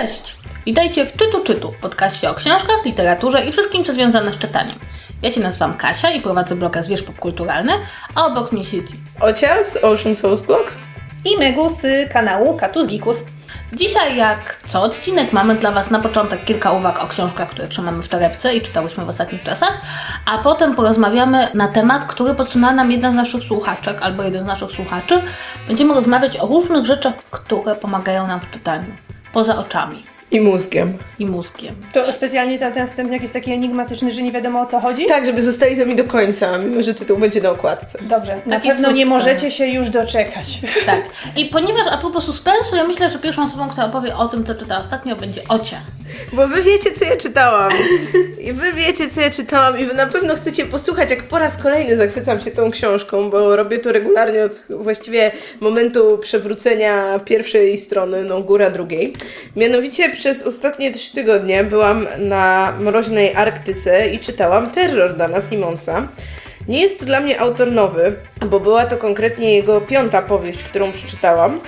Cześć! Witajcie w Czytu Czytu, podcaście o książkach, literaturze i wszystkim, co związane z czytaniem. Ja się nazywam Kasia i prowadzę bloga Zwierz Popkulturalny, a obok mnie siedzi Ocia z Ocean Souls Blog. I Megu z kanału Katus Gikus. Dzisiaj, jak co odcinek, mamy dla Was na początek kilka uwag o książkach, które trzymamy w torebce i czytałyśmy w ostatnich czasach, a potem porozmawiamy na temat, który podsunęła nam jedna z naszych słuchaczek albo jeden z naszych słuchaczy. Będziemy rozmawiać o różnych rzeczach, które pomagają nam w czytaniu, poza oczami I mózgiem. i mózgiem. To specjalnie ten, ten wstępniak jest taki enigmatyczny, że nie wiadomo o co chodzi? Tak, żeby zostali z nami do końca, mimo że tytuł będzie na okładce. Dobrze, na Taki pewno nie możecie się już doczekać. Tak. I ponieważ a propos suspensu, ja myślę, że pierwszą osobą, która opowie o tym, co czyta ostatnio, będzie Ocia. Bo wy wiecie, co ja czytałam. I wy wiecie, co ja czytałam. I wy na pewno chcecie posłuchać, jak po raz kolejny zachwycam się tą książką, bo robię to regularnie od właściwie momentu przewrócenia pierwszej strony, no góra drugiej. Mianowicie przez ostatnie trzy tygodnie byłam na mroźnej Arktyce i czytałam Terror Dana Simonsa. Nie jest to dla mnie autor nowy, bo była to konkretnie jego piąta powieść, którą przeczytałam.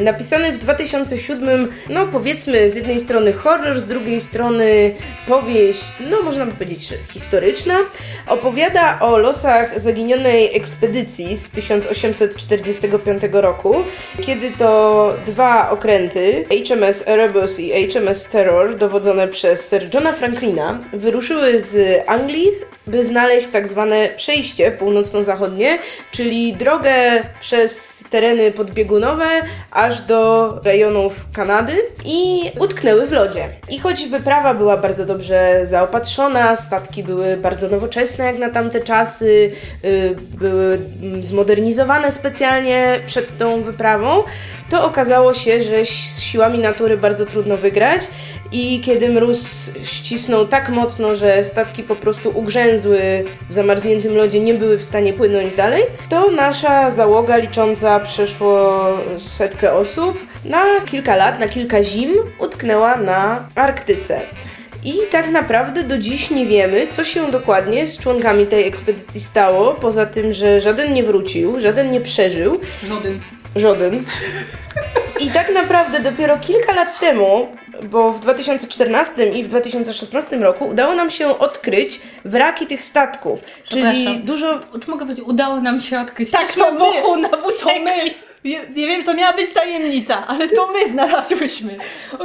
Napisany w 2007, no powiedzmy z jednej strony horror, z drugiej strony powieść, no można by powiedzieć, historyczna. Opowiada o losach zaginionej ekspedycji z 1845 roku, kiedy to dwa okręty, HMS Erebus i HMS Terror, dowodzone przez Sir Johna Franklina, wyruszyły z Anglii, by znaleźć tak zwane przejście północno-zachodnie, czyli drogę przez tereny podbiegunowe aż do rejonów Kanady i utknęły w lodzie. I choć wyprawa była bardzo dobrze zaopatrzona, statki były bardzo nowoczesne jak na tamte czasy, y, były zmodernizowane specjalnie przed tą wyprawą, to okazało się, że z siłami natury bardzo trudno wygrać i kiedy mróz ścisnął tak mocno, że statki po prostu ugrzęzły w zamarzniętym lodzie, nie były w stanie płynąć dalej, to nasza załoga licząca przeszło setkę osób na kilka lat, na kilka zim utknęła na Arktyce. I tak naprawdę do dziś nie wiemy, co się dokładnie z członkami tej ekspedycji stało, poza tym, że żaden nie wrócił, żaden nie przeżył, Żaden. Żaden. I tak naprawdę dopiero kilka lat temu, bo w 2014 i w 2016 roku udało nam się odkryć wraki tych statków. Czyli dużo. Czy mogę powiedzieć, udało nam się odkryć Tak, to my. na To my! Nie, nie wiem, to miała być tajemnica, ale to my znalazłyśmy.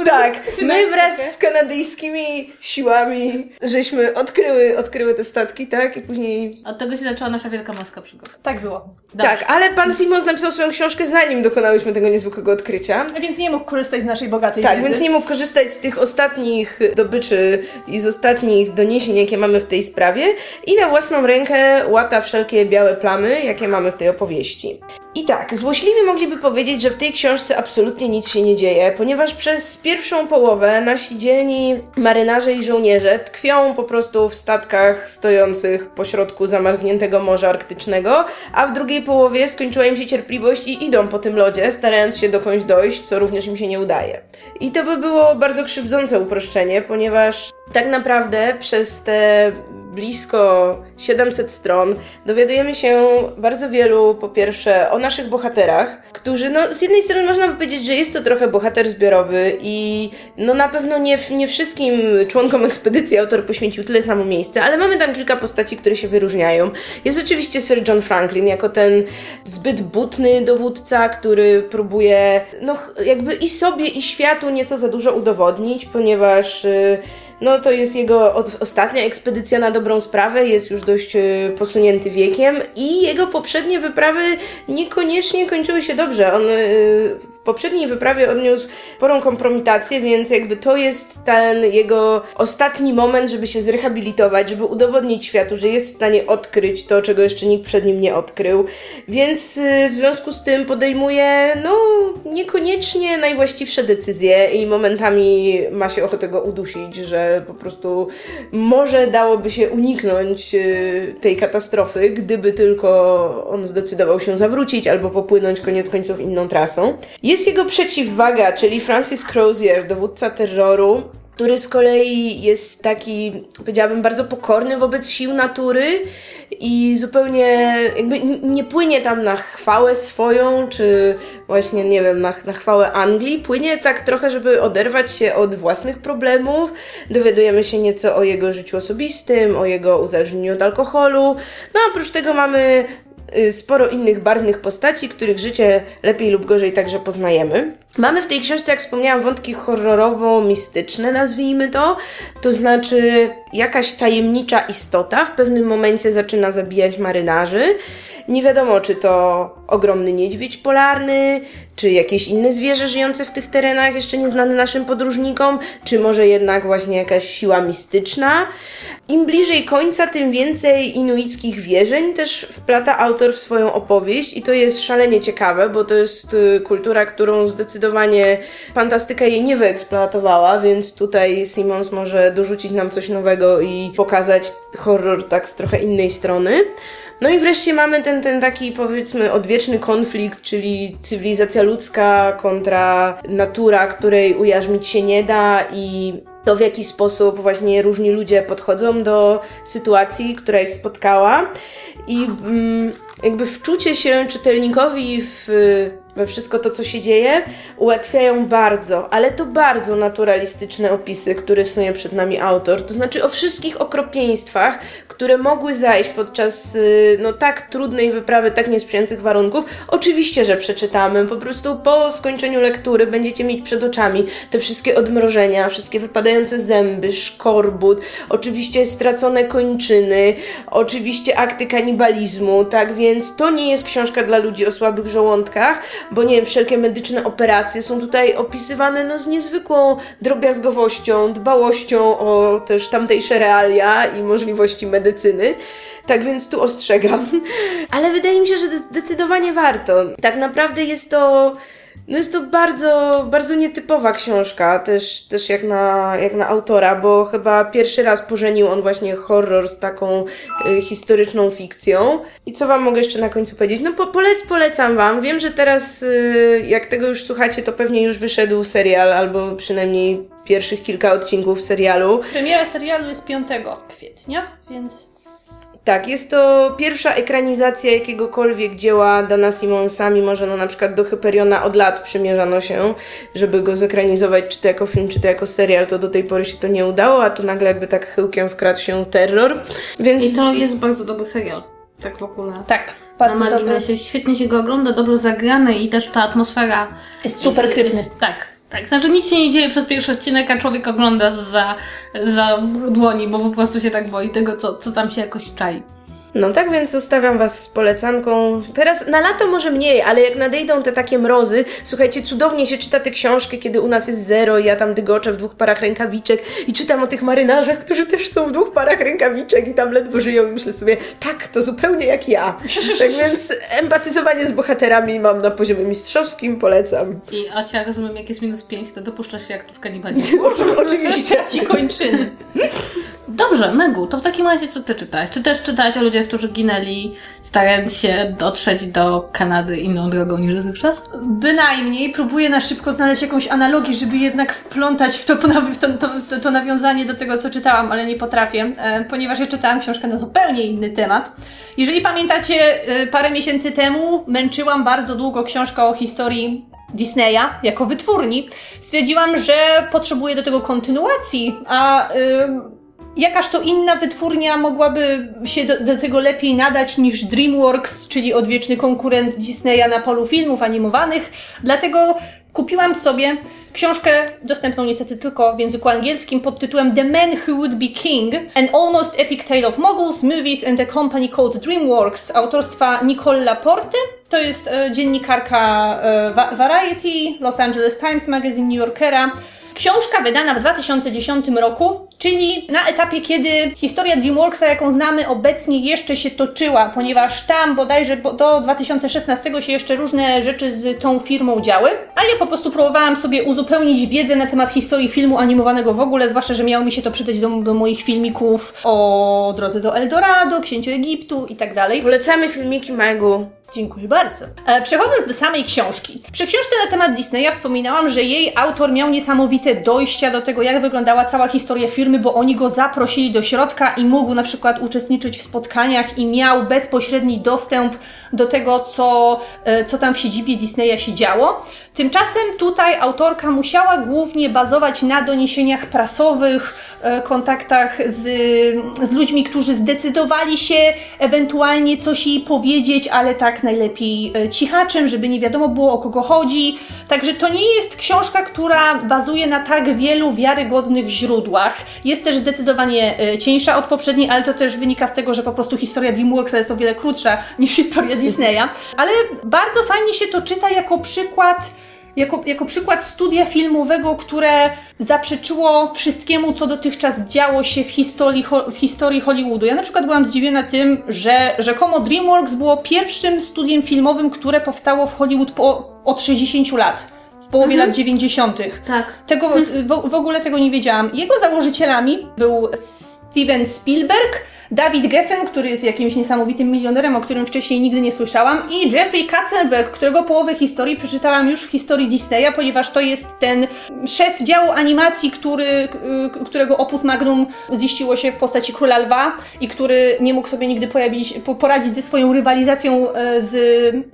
Tak, my wraz z kanadyjskimi siłami żeśmy odkryły, odkryły te statki, tak? I później. Od tego się zaczęła nasza wielka maska przygód. Tak było. Dobrze. Tak, ale pan Simons napisał swoją książkę zanim dokonałyśmy tego niezwykłego odkrycia. Więc nie mógł korzystać z naszej bogatej Tak, wiedzy. więc nie mógł korzystać z tych ostatnich dobyczy i z ostatnich doniesień, jakie mamy w tej sprawie i na własną rękę łata wszelkie białe plamy, jakie mamy w tej opowieści. I tak, złośliwi mogliby powiedzieć, że w tej książce absolutnie nic się nie dzieje, ponieważ przez pierwszą połowę nasi dzielni marynarze i żołnierze tkwią po prostu w statkach stojących pośrodku zamarzniętego Morza Arktycznego, a w drugiej połowie skończyła im się cierpliwość i idą po tym lodzie, starając się dokądś dojść, co również im się nie udaje. I to by było bardzo krzywdzące uproszczenie, ponieważ tak naprawdę przez te blisko 700 stron dowiadujemy się bardzo wielu, po pierwsze, o naszych bohaterach, którzy, no, z jednej strony można by powiedzieć, że jest to trochę bohater zbiorowy i no na pewno nie, nie wszystkim członkom ekspedycji autor poświęcił tyle samo miejsca, ale mamy tam kilka postaci, które się wyróżniają. Jest oczywiście Sir John Franklin jako ten zbyt butny dowódca, który próbuje, no, jakby i sobie, i światu nieco za dużo udowodnić, ponieważ. y, no to jest jego os- ostatnia ekspedycja na dobrą sprawę, jest już dość e, posunięty wiekiem i jego poprzednie wyprawy niekoniecznie kończyły się dobrze. On e, poprzedniej wyprawie odniósł sporą kompromitację, więc jakby to jest ten jego ostatni moment, żeby się zrehabilitować, żeby udowodnić światu, że jest w stanie odkryć to, czego jeszcze nikt przed nim nie odkrył. Więc e, w związku z tym podejmuje, no, niekoniecznie najwłaściwsze decyzje i momentami ma się ochotę go udusić, że po prostu może dałoby się uniknąć y, tej katastrofy, gdyby tylko on zdecydował się zawrócić albo popłynąć koniec końców inną trasą. Jest jego przeciwwaga, czyli Francis Crozier, dowódca terroru, który z kolei jest taki, powiedziałabym, bardzo pokorny wobec sił natury i zupełnie jakby nie płynie tam na chwałę swoją, czy właśnie, nie wiem, na, na chwałę Anglii. Płynie tak trochę, żeby oderwać się od własnych problemów. Dowiadujemy się nieco o jego życiu osobistym, o jego uzależnieniu od alkoholu. No a oprócz tego mamy sporo innych barwnych postaci, których życie lepiej lub gorzej także poznajemy. Mamy w tej książce, jak wspomniałam, wątki horrorowo-mistyczne, nazwijmy to. To znaczy, jakaś tajemnicza istota w pewnym momencie zaczyna zabijać marynarzy. Nie wiadomo, czy to ogromny niedźwiedź polarny, czy jakieś inne zwierzę żyjące w tych terenach, jeszcze nieznane naszym podróżnikom, czy może jednak właśnie jakaś siła mistyczna. Im bliżej końca, tym więcej inuickich wierzeń też wplata autor w swoją opowieść i to jest szalenie ciekawe, bo to jest y, kultura, którą zdecydowanie fantastyka jej nie wyeksploatowała, więc tutaj Simons może dorzucić nam coś nowego i pokazać horror tak z trochę innej strony. No i wreszcie mamy ten, ten taki powiedzmy odwieczny konflikt, czyli cywilizacja ludzka kontra natura, której ujarzmić się nie da i to w jaki sposób właśnie różni ludzie podchodzą do sytuacji, która ich spotkała i mm, jakby wczucie się czytelnikowi w we wszystko to, co się dzieje, ułatwiają bardzo, ale to bardzo naturalistyczne opisy, które snuje przed nami autor. To znaczy o wszystkich okropieństwach, które mogły zajść podczas y, no, tak trudnej wyprawy, tak niesprzyjających warunków. Oczywiście, że przeczytamy. Po prostu po skończeniu lektury będziecie mieć przed oczami te wszystkie odmrożenia, wszystkie wypadające zęby, szkorbut, oczywiście stracone kończyny, oczywiście akty kanibalizmu, tak więc to nie jest książka dla ludzi o słabych żołądkach, bo nie wiem, wszelkie medyczne operacje są tutaj opisywane no, z niezwykłą drobiazgowością, dbałością o też tamtejsze realia i możliwości medycyny. Tak więc tu ostrzegam. Ale wydaje mi się, że zdecydowanie warto. Tak naprawdę jest to no jest to bardzo, bardzo nietypowa książka, też, też jak, na, jak na autora, bo chyba pierwszy raz pożenił on właśnie horror z taką y, historyczną fikcją. I co Wam mogę jeszcze na końcu powiedzieć? No po, polec, polecam Wam. Wiem, że teraz y, jak tego już słuchacie, to pewnie już wyszedł serial, albo przynajmniej pierwszych kilka odcinków serialu. Premiera serialu jest 5 kwietnia, więc tak, jest to pierwsza ekranizacja jakiegokolwiek dzieła Dana Simonsa, mimo że no na przykład do Hyperiona od lat przymierzano się, żeby go zekranizować czy to jako film, czy to jako serial, to do tej pory się to nie udało, a tu nagle jakby tak chyłkiem wkradł się terror. Więc... I to jest bardzo dobry serial. Tak w ogóle. Tak. Bardzo na marginesie. Świetnie się go ogląda, dobrze zagrany i też ta atmosfera... Jest super krypny. Jest, tak, tak, znaczy nic się nie dzieje przez pierwszy odcinek, a człowiek ogląda za, za dłoni, bo po prostu się tak boi tego, co, co tam się jakoś czai. No tak więc zostawiam Was z polecanką. Teraz na lato może mniej, ale jak nadejdą te takie mrozy, słuchajcie, cudownie się czyta te książki, kiedy u nas jest zero i ja tam dygoczę w dwóch parach rękawiczek i czytam o tych marynarzach, którzy też są w dwóch parach rękawiczek i tam ledwo żyją i myślę sobie, tak, to zupełnie jak ja. Tak więc empatyzowanie z bohaterami mam na poziomie mistrzowskim, polecam. I Acia, rozumiem, jak jest minus pięć, to dopuszczasz się jak tu w kanibalizmie. Oczywiście. Ci kończyny. Dobrze, Megu, to w takim razie co ty czytałeś? Czy też czytałaś o ludziach, którzy ginęli, starając się dotrzeć do Kanady inną drogą niż dotychczas? Bynajmniej. Próbuję na szybko znaleźć jakąś analogię, żeby jednak wplątać w to, w to, to, to, nawiązanie do tego, co czytałam, ale nie potrafię, e, ponieważ ja czytałam książkę na zupełnie inny temat. Jeżeli pamiętacie, e, parę miesięcy temu męczyłam bardzo długo książkę o historii Disneya jako wytwórni. Stwierdziłam, że potrzebuję do tego kontynuacji, a... Yy, jakaż to inna wytwórnia mogłaby się do, do, tego lepiej nadać niż DreamWorks, czyli odwieczny konkurent Disneya na polu filmów animowanych. Dlatego kupiłam sobie książkę dostępną niestety tylko w języku angielskim pod tytułem The Man Who Would Be King, An Almost Epic Tale of Moguls, Movies and a Company Called DreamWorks autorstwa Nicole Laporte. To jest e, dziennikarka e, Variety, Los Angeles Times Magazine, New Yorkera. Książka wydana w 2010 roku czyli na etapie, kiedy historia DreamWorksa, jaką znamy obecnie, jeszcze się toczyła, ponieważ tam bodajże do 2016 się jeszcze różne rzeczy z tą firmą działy, a ja po prostu próbowałam sobie uzupełnić wiedzę na temat historii filmu animowanego w ogóle, zwłaszcza, że miało mi się to przydać do, do moich filmików o drodze do Eldorado, Księciu Egiptu i tak dalej. Polecamy filmiki Megu. Dziękuję bardzo. E, przechodząc do samej książki. Przy książce na temat Disneya wspominałam, że jej autor miał niesamowite dojścia do tego, jak wyglądała cała historia firmy, bo oni go zaprosili do środka i mógł na przykład uczestniczyć w spotkaniach i miał bezpośredni dostęp do tego, co, e, co tam w siedzibie Disneya się działo. Tymczasem tutaj autorka musiała głównie bazować na doniesieniach prasowych, e, kontaktach z, z ludźmi, którzy zdecydowali się ewentualnie coś jej powiedzieć, ale tak najlepiej e, cichaczem, żeby nie wiadomo było o kogo chodzi. Także to nie jest książka, która bazuje na tak wielu wiarygodnych źródłach. Jest też zdecydowanie e, cieńsza od poprzedniej, ale to też wynika z tego, że po prostu historia DreamWorksa jest o wiele krótsza niż historia Disneya. Ale bardzo fajnie się to czyta jako przykład jako, jako przykład studia filmowego, które zaprzeczyło wszystkiemu, co dotychczas działo się w historii, w historii Hollywoodu. Ja na przykład byłam zdziwiona tym, że rzekomo DreamWorks było pierwszym studiem filmowym, które powstało w Hollywood po, od 60 lat w połowie mhm. lat 90. Tak. Tego, w, w ogóle tego nie wiedziałam. Jego założycielami był Steven Spielberg, David Geffen, który jest jakimś niesamowitym milionerem, o którym wcześniej nigdy nie słyszałam, i Jeffrey Katzenberg, którego połowę historii przeczytałam już w historii Disneya, ponieważ to jest ten szef działu animacji, który, y, którego opus magnum ziściło się w postaci Króla Lwa i który nie mógł sobie nigdy pojawić, poradzić ze swoją rywalizacją e, z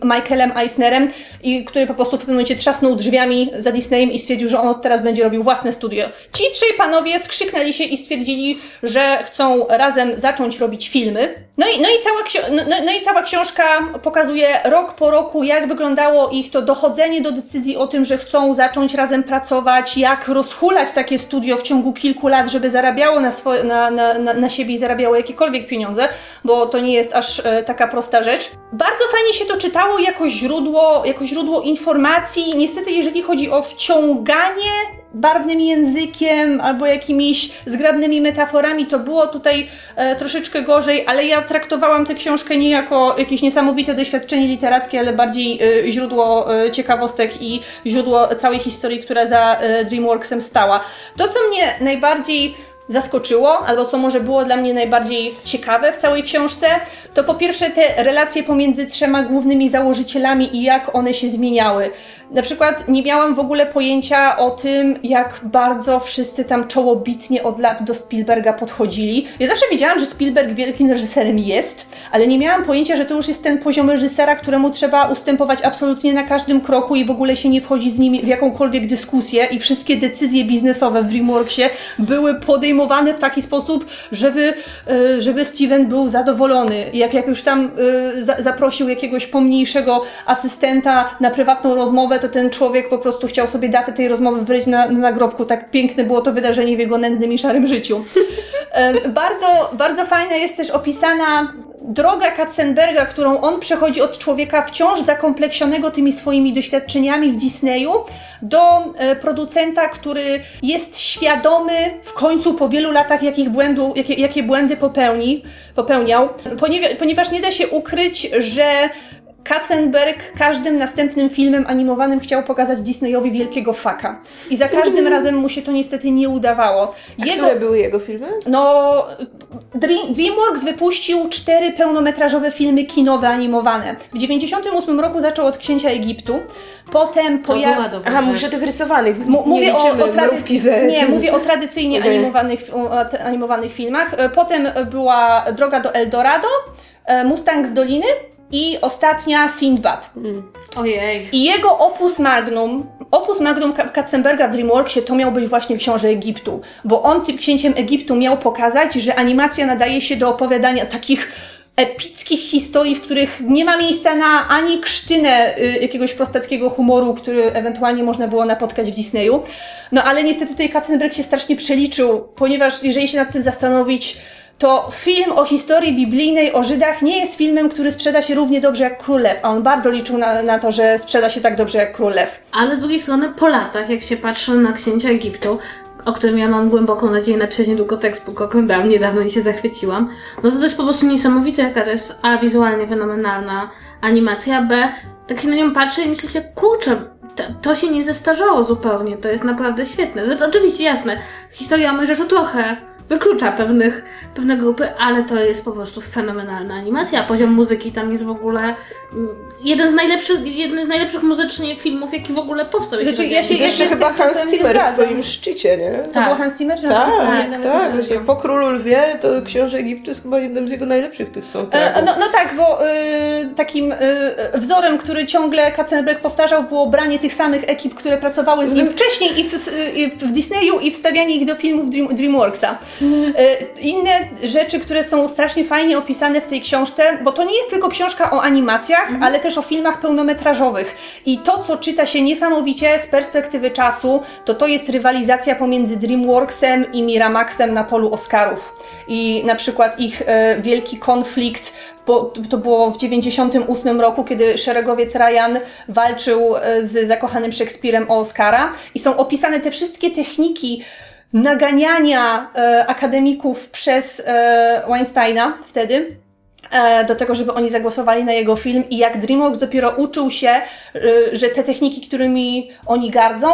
Michaelem Eisnerem i który po prostu w pewnym momencie trzasnął drzwiami za Disneyem i stwierdził, że on teraz będzie robił własne studio. Ci trzej panowie skrzyknęli się i stwierdzili, że chcą razem zacząć zacząć robić filmy. No i, no, i cała, no, no, no i cała książka pokazuje rok po roku, jak wyglądało ich to dochodzenie do decyzji o tym, że chcą zacząć razem pracować, jak rozhulać takie studio w ciągu kilku lat, żeby zarabiało na, swoje, na, na, na, na siebie i zarabiało jakiekolwiek pieniądze, bo to nie jest aż e, taka prosta rzecz. Bardzo fajnie się to czytało jako źródło, jako źródło informacji. Niestety, jeżeli chodzi o wciąganie barwnym językiem albo jakimiś zgrabnymi metaforami, to było tutaj e, troszeczkę gorzej, ale ja traktowałam tę książkę nie jako jakieś niesamowite doświadczenie literackie, ale bardziej e, źródło e, ciekawostek i źródło całej historii, która za e, DreamWorksem stała. To, co mnie najbardziej zaskoczyło, albo co może było dla mnie najbardziej ciekawe w całej książce, to po pierwsze te relacje pomiędzy trzema głównymi założycielami i jak one się zmieniały. Na przykład nie miałam w ogóle pojęcia o tym, jak bardzo wszyscy tam czołobitnie od lat do Spielberga podchodzili. Ja zawsze wiedziałam, że Spielberg wielkim reżyserem jest, ale nie miałam pojęcia, że to już jest ten poziom reżysera, któremu trzeba ustępować absolutnie na każdym kroku i w ogóle się nie wchodzi z nim w jakąkolwiek dyskusję i wszystkie decyzje biznesowe w DreamWorksie były podejmowane w taki sposób, żeby, e, żeby Steven był zadowolony. Jak, jak już tam e, zaprosił jakiegoś pomniejszego asystenta na prywatną rozmowę, to ten człowiek po prostu chciał sobie datę tej rozmowy wyryć na, na nagrobku. Tak piękne było to wydarzenie w jego nędznym i szarym życiu. bardzo, bardzo fajna jest też opisana droga Katzenberga, którą on przechodzi od człowieka wciąż zakompleksionego tymi swoimi doświadczeniami w Disneyu do e, producenta, który jest świadomy w końcu po wielu latach, jakich błędu, jakie, jakie błędy popełni, popełniał, ponieważ, ponieważ nie da się ukryć, że Katzenberg każdym następnym filmem animowanym chciał pokazać Disneyowi wielkiego faka. I za każdym razem mu się to niestety nie udawało. A jego, które były jego filmy? No, Dream, DreamWorks wypuścił cztery pełnometrażowe filmy kinowe animowane. W 98 roku zaczął od Księcia Egiptu. Potem pojawił... Aha, mówisz o tych rysowanych. M mówię o, o trady... Nie, mówię o tradycyjnie okay. animowanych, o animowanych filmach. E, potem była Droga do Eldorado, e, Mustang z Doliny i ostatnia Sindbad. Mm. Ojej. I jego opus magnum, opus magnum Katzenberga w DreamWorksie to miał być właśnie Książę Egiptu, bo on tym księciem Egiptu miał pokazać, że animacja nadaje się do opowiadania takich epickich historii, w których nie ma miejsca na ani krztynę y, jakiegoś prostackiego humoru, który ewentualnie można było napotkać w Disneyu. No ale niestety tutaj Katzenberg się strasznie przeliczył, ponieważ jeżeli się nad tym zastanowić, to film o historii biblijnej o Żydach nie jest filmem, który sprzeda się równie dobrze jak Królew, a on bardzo liczył na, na to, że sprzeda się tak dobrze jak Królew. Ale z drugiej strony po latach, jak się patrzy na księcia Egiptu, o którym ja mam głęboką nadzieję napisać niedługo tekst, bo go oglądałam niedawno i się zachwyciłam, no to to jest po prostu niesamowite, jaka to jest A, wizualnie fenomenalna animacja, B, tak się na nią patrzę i myślę się, kurczę, to, to się nie zestarzało zupełnie, to jest naprawdę świetne. Znaczy, oczywiście, jasne, historia Mojżeszu trochę wyklucza pewnych, pewne grupy, ale to jest po prostu fenomenalna animacja. Poziom muzyki tam jest w ogóle mm, jeden z najlepszych, jeden z najlepszych muzycznie filmów, jaki w ogóle powstał. Znaczy, ja się- to jeszcze ja się chyba Hans Zimmer w swoim szczycie, nie? To Tak. był Hans Zimmer? Tak, tak. z- Właśnie po Królu Lwie to Książę Egiptu jest chyba jednym z jego najlepszych tych E, soundtracków. No, no tak, bo y, takim y, wzorem, który ciągle Katzenberg powtarzał, było branie tych samych ekip, które pracowały z nim wcześniej i w, i w Disneyu i wstawianie ich do filmów Dream, DreamWorksa. Y, Inne rzeczy, które są strasznie fajnie opisane w tej książce, bo to nie jest tylko książka o animacjach, ale też o filmach pełnometrażowych. I to, co czyta się niesamowicie z perspektywy czasu, to to jest rywalizacja pomiędzy DreamWorksem i Miramaxem na polu Oscarów. I na przykład ich e, wielki konflikt bo to było w 98 roku, kiedy szeregowiec Ryan walczył e, z zakochanym Szekspirem o Oscara i są opisane te wszystkie techniki naganiania e, akademików przez e, Weinsteina wtedy e, do tego, żeby oni zagłosowali na jego film i jak DreamWorks dopiero uczył się, że te techniki, którymi oni gardzą,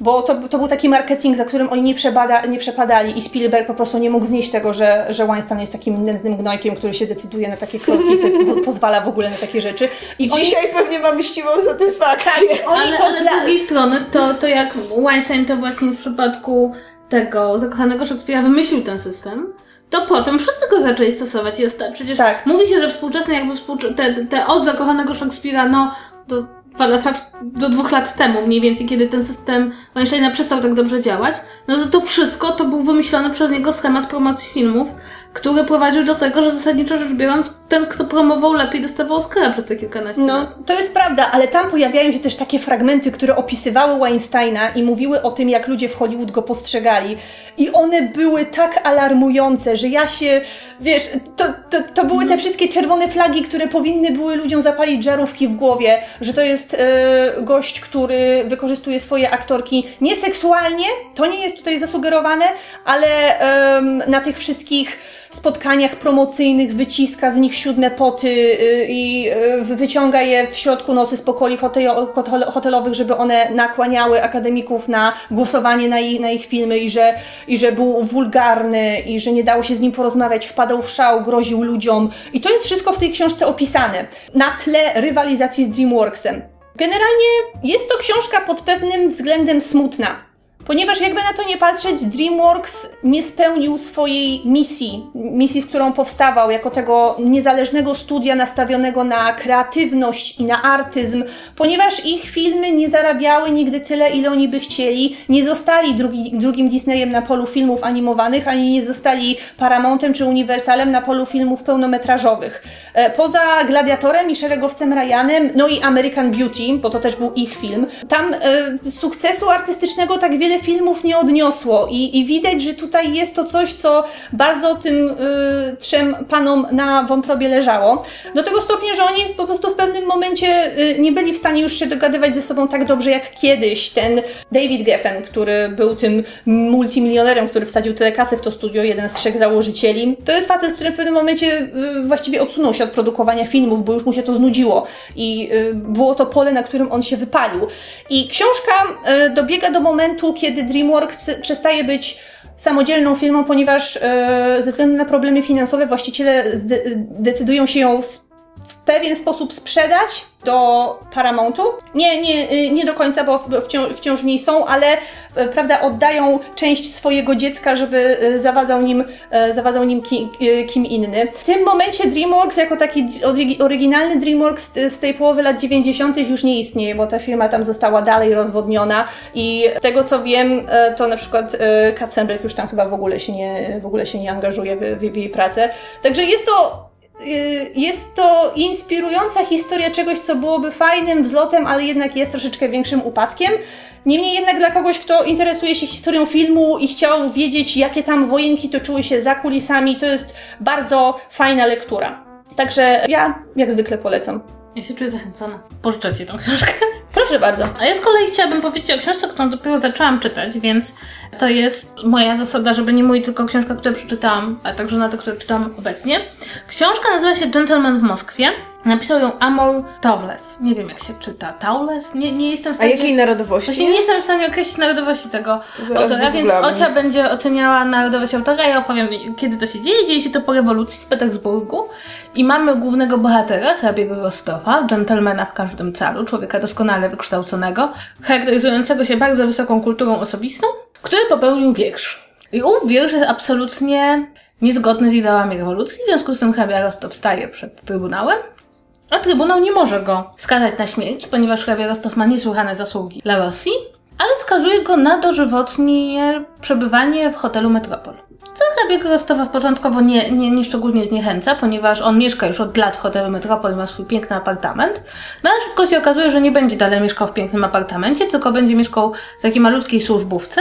bo to, to był taki marketing, za którym oni nie, przebada, nie przepadali i Spielberg po prostu nie mógł znieść tego, że, że Weinstein jest takim nędznym gnojkiem, który się decyduje na takie kroki i pozwala w ogóle na takie rzeczy. I oni, Dzisiaj pewnie mamy ściwą satysfakcję. oni ale, to ale zla... z drugiej strony, to, to jak Weinstein to właśnie w przypadku tego zakochanego Szekspira wymyślił ten system, to potem wszyscy go zaczęli stosować. Jest, przecież Tak. mówi się, że współczesne jakby współcze- te, te od zakochanego Szekspira, no do dwa lata, do dwóch lat temu mniej więcej, kiedy ten system Weinsteina przestał tak dobrze działać, no to to wszystko to był wymyślony przez niego schemat promocji filmów, który prowadził do tego, że zasadniczo rzecz biorąc, ten, kto promował lepiej, dostawał Oscara przez te kilkanaście No, lat. to jest prawda, ale tam pojawiają się też takie fragmenty, które opisywały Weinsteina i mówiły o tym, jak ludzie w Hollywood go postrzegali. I one były tak alarmujące, że ja się, wiesz, to, to, to były te wszystkie czerwone flagi, które powinny były ludziom zapalić żarówki w głowie, że to jest e, gość, który wykorzystuje swoje aktorki nieseksualnie, to nie jest tutaj zasugerowane, ale na tych wszystkich spotkaniach promocyjnych wyciska z nich siódme poty y, i y, wyciąga je w środku nocy z hotel- hotelowych, żeby one nakłaniały akademików na głosowanie na ich, na ich filmy i że, i że był wulgarny i że nie dało się z nim porozmawiać, wpadał w szał, groził ludziom. I to jest wszystko w tej książce opisane na tle rywalizacji z DreamWorksem. Generalnie jest to książka pod pewnym względem smutna. Ponieważ jakby na to nie patrzeć, DreamWorks nie spełnił swojej misji, misji, z którą powstawał, jako tego niezależnego studia nastawionego na kreatywność i na artyzm, ponieważ ich filmy nie zarabiały nigdy tyle, ile oni by chcieli, nie zostali drugi, drugim Disneyem na polu filmów animowanych, ani nie zostali Paramountem czy Universalem na polu filmów pełnometrażowych. E, Poza Gladiatorem i Szeregowcem Ryanem, no i American Beauty, bo to też był ich film, tam e, sukcesu artystycznego tak wiele filmów nie odniosło i, i widać, że tutaj jest to coś, co bardzo tym y, trzem panom na wątrobie leżało. Do tego stopnia, że oni po prostu w pewnym momencie y, nie byli w stanie już się dogadywać ze sobą tak dobrze jak kiedyś. Ten David Geffen, który był tym multimilionerem, który wsadził tyle kasy w to studio, jeden z trzech założycieli, to jest facet, który w pewnym momencie y, właściwie odsunął się od produkowania filmów, bo już mu się to znudziło i y, było to pole, na którym on się wypalił. I książka y, dobiega do momentu, kiedy DreamWorks przestaje być samodzielną firmą, ponieważ e, ze względu na problemy finansowe właściciele decydują się ją w pewien sposób sprzedać do Paramountu. Nie, nie, y, nie do końca, bo wciąż, wciąż w niej są, ale e, prawda, oddają część swojego dziecka, żeby e, zawadzał nim, e, zawadzał nim ki, kim inny. W tym momencie DreamWorks jako taki orygi- oryginalny DreamWorks z- tej połowy lat 90. już nie istnieje, bo ta firma tam została dalej rozwodniona i z tego co wiem, to na przykład Katzenberg już tam chyba w ogóle się nie, w ogóle się nie angażuje w, w, jej pracę. Także jest to jest to inspirująca historia czegoś, co byłoby fajnym wzlotem, ale jednak jest troszeczkę większym upadkiem. Niemniej jednak dla kogoś, kto interesuje się historią filmu i chciał wiedzieć, jakie tam wojenki toczyły się za kulisami, to jest bardzo fajna lektura. Także ja jak zwykle polecam. Ja się czuję zachęcona. Pożyczę ci tą książkę. Proszę bardzo. A ja z kolei chciałabym powiedzieć o książce, którą dopiero zaczęłam czytać, więc to jest moja zasada, żeby nie mówić tylko o książkach, które przeczytałam, ale także na te, które czytam obecnie. Książka nazywa się Gentleman w Moskwie. Napisał ją Amor Towles. Nie wiem, jak się czyta. Towles? Nie, nie jestem w A stanie... jakiej narodowości? Właśnie nie jestem w stanie określić narodowości tego autora, więc. Ocia będzie oceniała narodowość autora. Ja opowiem, kiedy to się dzieje. Dzieje się to po rewolucji w Petersburgu i mamy głównego bohatera, hrabiego Rostowa, dżentelmena w każdym calu, człowieka doskonale wykształconego, charakteryzującego się bardzo wysoką kulturą osobistą, który popełnił wiersz. I ów wiersz jest absolutnie niezgodny z ideałami rewolucji, w związku z tym hrabia Rostow staje przed trybunałem a Trybunał nie może go skazać na śmierć, ponieważ hrabia Rostow ma niesłychane zasługi dla Rosji, ale skazuje go na dożywotnie przebywanie w hotelu Metropol. Co hrabiego Rostowa początkowo nie, nie, nie szczególnie zniechęca, ponieważ on mieszka już od lat w hotelu Metropol ma swój piękny apartament. No ale szybko się okazuje, że nie będzie dalej mieszkał w pięknym apartamencie, tylko będzie mieszkał w takiej malutkiej służbówce.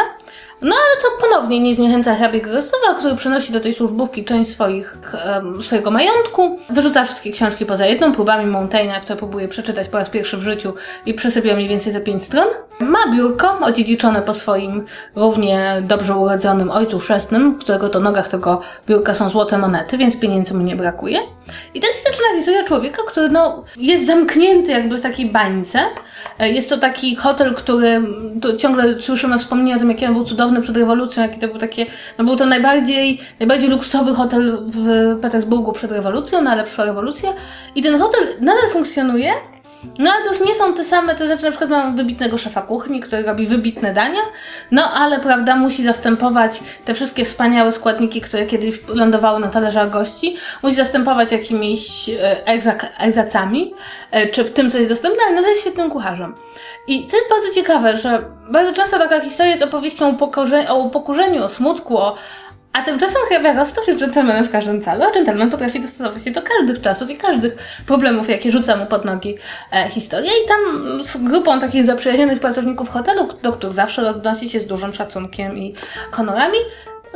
No ale to ponownie nie zniechęca hrabiego Rostowa, który przynosi do tej służbówki część swoich, swojego majątku, wyrzuca wszystkie książki poza jedną, próbami Montaigne'a, które próbuje przeczytać po raz pierwszy w życiu i przesypia mniej więcej za pięć stron. Ma biurko odziedziczone po swoim równie dobrze urodzonym ojcu chrzestnym, którego to nogach tego biurka są złote monety, więc pieniędzy mu nie brakuje. I tak się zaczyna historia człowieka, który no, jest zamknięty jakby w takiej bańce. E, Jest to taki hotel, który ciągle słyszymy wspomnienia o tym, jaki on był cudowny przed rewolucją, jaki to był takie, no był to najbardziej, najbardziej luksusowy hotel w Petersburgu przed rewolucją, no ale przyszła rewolucja i ten hotel nadal funkcjonuje, no ale to już nie są te same, to znaczy na przykład mam wybitnego szefa kuchni, który robi wybitne dania, no ale prawda, musi zastępować te wszystkie wspaniałe składniki, które kiedyś lądowały na talerzach gości, musi zastępować jakimiś e, egzacami, e, czy tym, co jest dostępne, ale nadal jest świetnym kucharzem. I co jest bardzo ciekawe, że bardzo często taka historia jest opowieścią o, o upokorzeniu, o smutku, o a tymczasem hrabia Rostow jest dżentelmenem w każdym calu, a dżentelmen potrafi dostosować się do każdych czasów i każdych problemów, jakie rzuca mu pod nogi e, historia. I tam z grupą takich zaprzyjaźnionych pracowników hotelu, do których zawsze odnosi się z dużym szacunkiem i honorami,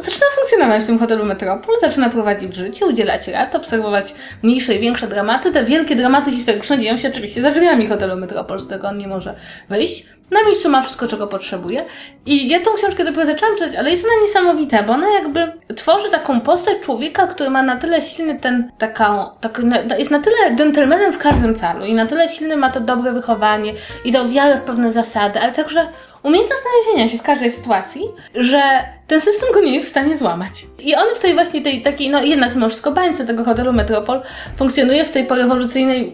zaczyna funkcjonować w tym hotelu Metropol, zaczyna prowadzić życie, udzielać rad, obserwować mniejsze i większe dramaty. Te wielkie dramaty historyczne dzieją się oczywiście za drzwiami hotelu Metropol, z którego on nie może wyjść. Na miejscu ma wszystko, czego potrzebuje. I ja tą książkę dopiero zaczęłam czytać, ale jest ona niesamowita, bo ona jakby tworzy taką postać człowieka, który ma na tyle silny ten, taką, tak, jest na tyle dżentelmenem w każdym calu i na tyle silny ma to dobre wychowanie i tą wiarę w pewne zasady, ale także umiejętność znalezienia się w każdej sytuacji, że ten system go nie jest w stanie złamać. I on w tej właśnie tej takiej, no jednak mimo wszystko bańce tego hotelu Metropol funkcjonuje w tej porewolucyjnej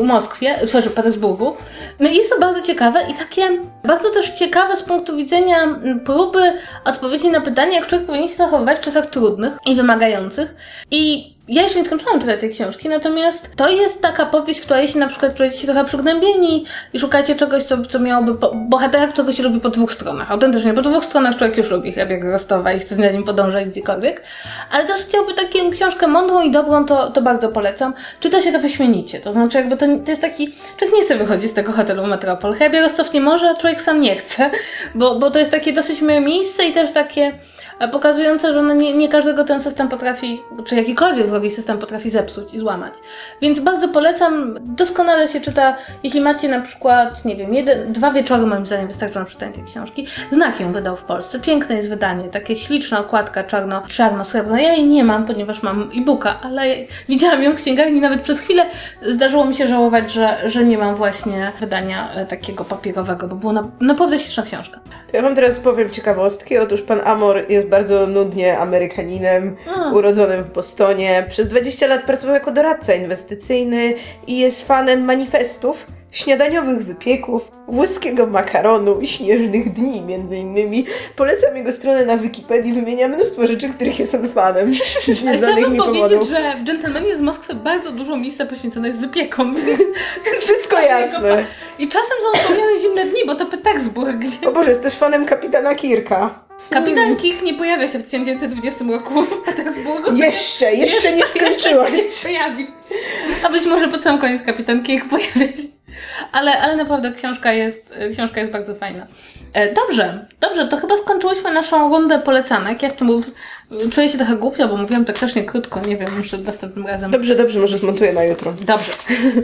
e, Moskwie, przepraszam, Petersburgu. No i jest to bardzo ciekawe i takie bardzo też ciekawe z punktu widzenia próby odpowiedzi na pytanie, jak człowiek powinien się zachowywać w czasach trudnych i wymagających. I ja jeszcze nie skończyłam czytać tej książki, natomiast to jest taka powieść, która jeśli na przykład czujecie się trochę przygnębieni i szukacie czegoś, co, co miałoby bohatera, którego się lubi po dwóch stronach. Autentycznie, po dwóch stronach człowiek już lubi hrabiego Rostowa i chce z nim podążać gdziekolwiek. Ale też chciałby taką książkę mądrą i dobrą, to, to bardzo polecam. Czyta się to wyśmienicie. To znaczy jakby to, to jest taki, człowiek nie chce wychodzić z tego hotelu Metropol. Hrabia Rostow nie może, a człowiek sam nie chce, bo, bo to jest takie dosyć miłe miejsce i też takie e, pokazujące, że nie, nie każdego ten system potrafi, czy jakikolwiek wrogi system potrafi zepsuć i złamać. Więc bardzo polecam, doskonale się czyta, jeśli macie na przykład, nie wiem, jeden, dwa wieczory moim zdaniem wystarczą na czytanie tej książki. Znak ją wydał w Polsce, piękne jest wydanie, takie śliczna okładka czarno, czarno-srebrna. Ja jej nie mam, ponieważ mam e-booka, ale widziałam ją w księgarni, nawet przez chwilę zdarzyło mi się żałować, że, że nie mam właśnie wydania e, takiego papierowego, bo była na, naprawdę śliczna książka. To ja wam teraz powiem ciekawostki. Otóż pan Amor jest bardzo nudnie Amerykaninem, A. urodzonym w Bostonie. Przez 20 lat pracował jako doradca inwestycyjny i jest fanem manifestów, śniadaniowych wypieków, włoskiego makaronu i śnieżnych dni między innymi. Polecam jego stronę na Wikipedii, wymienia mnóstwo rzeczy, których jest on fanem. Ale chciałabym powiedzieć, powodów. że w Gentlemanie z Moskwy bardzo dużo miejsca poświęcone jest wypiekom, więc, Wszystko jasne. I czasem są wspomniane zimne dni, bo to Petersburg. więc- O Boże, jest też fanem kapitana Kirka. Kapitan Kik nie pojawia się w 1920 roku w Petersburgu. Jeszcze, jeszcze nie skończyłaś. Jeszcze się pojawi. A być może pod sam koniec Kapitan Kik pojawia się. Ale, ale naprawdę książka jest, książka jest bardzo fajna. E, Dobrze, dobrze, to chyba skończyłyśmy naszą rundę polecanek. Ja w tym czuję się trochę głupio, bo mówiłam tak strasznie krótko, nie wiem, muszę następnym razem Dobrze, dobrze, może zmontuję na jutro. Dobrze.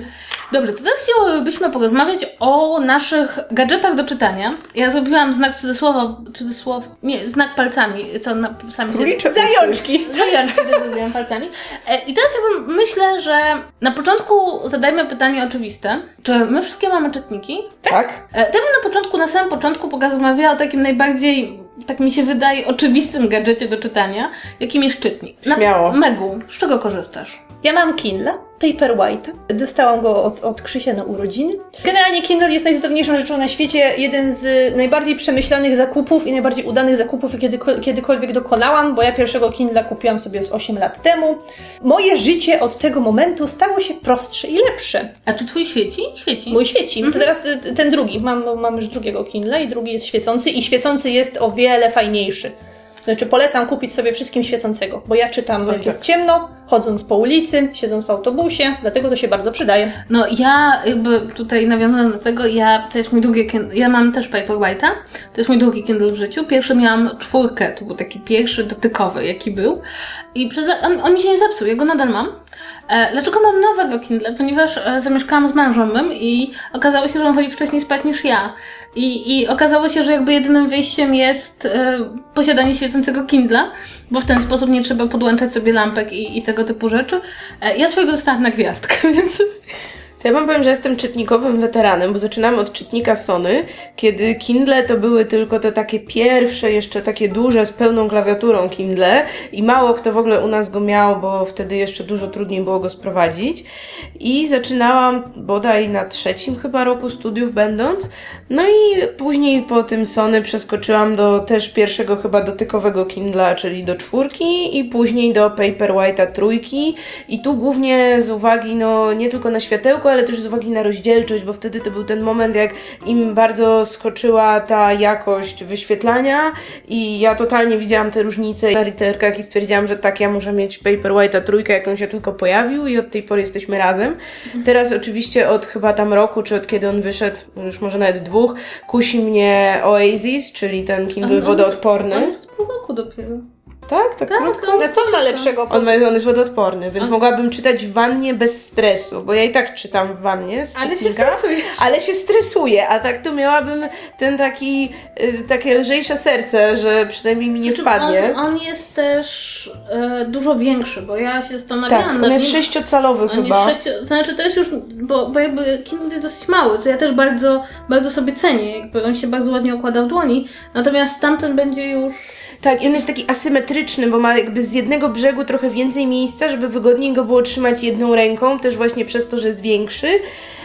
Dobrze, to teraz chciałybyśmy porozmawiać o naszych gadżetach do czytania. Ja zrobiłam znak cudzysłowa, cudzysłow, nie, znak palcami, co na, sami się... Królicze. Zajączki! Zajączki zrobiłam palcami. E, I teraz ja bym, myślę, że na początku zadajmy pytanie oczywiste. Czy my wszystkie mamy czytniki? Tak? E, Ja bym na początku, na samym początku porozmawiała o takim najbardziej, tak mi się wydaje, oczywistym gadżecie do czytania, jakim jest czytnik. Śmiało. Megu, z czego korzystasz? Ja mam Kindle Paperwhite. Dostałam go od, od Krzysia na urodziny. Generalnie Kindle jest najcudowniejszą rzeczą na świecie. Jeden z najbardziej przemyślanych zakupów i najbardziej udanych zakupów, jakie kiedy, kiedykolwiek dokonałam, bo ja pierwszego Kindla kupiłam sobie z 8 lat temu. Moje życie od tego momentu stało się prostsze i lepsze. A czy twój świeci? Świeci. Mój świeci. To teraz y, ten drugi. Mam, mam już drugiego Kindle i drugi jest świecący i świecący jest o wiele fajniejszy. Znaczy polecam kupić sobie wszystkim świecącego, bo ja czytam jak tak. jest ciemno, chodząc po ulicy, siedząc w autobusie, dlatego to się bardzo przydaje. No ja jakby tutaj nawiązując do tego, ja, to jest mój drugi Kindle, ja mam też Paperwhite'a, to jest mój drugi Kindle w życiu. Pierwszy miałam czwórkę, to był taki pierwszy dotykowy, jaki był. I przez, on, on mi się nie zepsuł, ja go nadal mam. E, dlaczego mam nowego Kindle? Ponieważ e, zamieszkałam z mężem i okazało się, że on chodzi wcześniej spać niż ja. I, I okazało się, że jakby jedynym wyjściem jest e, posiadanie świecącego Kindla, bo w ten sposób nie trzeba podłączać sobie lampek i, i tego typu rzeczy. Ja swojego dostałam na gwiazdkę, więc... To ja wam powiem, że jestem czytnikowym weteranem, bo zaczynałam od czytnika Sony, kiedy Kindle to były tylko te takie pierwsze, jeszcze takie duże, z pełną klawiaturą Kindle i mało kto w ogóle u nas go miał, bo wtedy jeszcze dużo trudniej było go sprowadzić. I zaczynałam bodaj na trzecim chyba roku studiów będąc, no i później po tym Sony przeskoczyłam do też pierwszego chyba dotykowego Kindla, czyli do czwórki i później do Paperwhite'a trójki i tu głównie z uwagi, no nie tylko na światełko, ale też z uwagi na rozdzielczość, bo wtedy to był ten moment, jak im bardzo skoczyła ta jakość wyświetlania i ja totalnie widziałam te różnice na literkach i stwierdziłam, że tak, ja muszę mieć Paperwhite'a trójkę, jak on się tylko pojawił i od tej pory jesteśmy razem. Teraz oczywiście od chyba tam roku, czy od kiedy on wyszedł, już może nawet dwóch, kusi mnie Oasis, czyli ten Kindle wodoodporny. On jest w roku dopiero. Tak, tak, Tak, krótko. Na co on ma lepszego? On, ma, on jest wodoodporny, więc mogłabym czytać w wannie bez stresu, bo ja i tak czytam w wannie z Ale się stresujesz. Ale się stresuję, a tak to miałabym ten taki, y, takie lżejsze serce, że przynajmniej mi nie czym wpadnie. On, on jest też e, dużo większy, bo ja się tak, zastanawiałam on jest nim. sześciocalowy On chyba. jest sześcio... Znaczy to jest już, bo, bo jakby Kindle jest dosyć mały, co ja też bardzo, bardzo sobie cenię, jakby on się bardzo ładnie układa w dłoni, natomiast tamten będzie już... Tak, i on jest taki asymetryczny, bo ma jakby z jednego brzegu trochę więcej miejsca, żeby wygodniej go było trzymać jedną ręką, też właśnie przez to, że jest większy.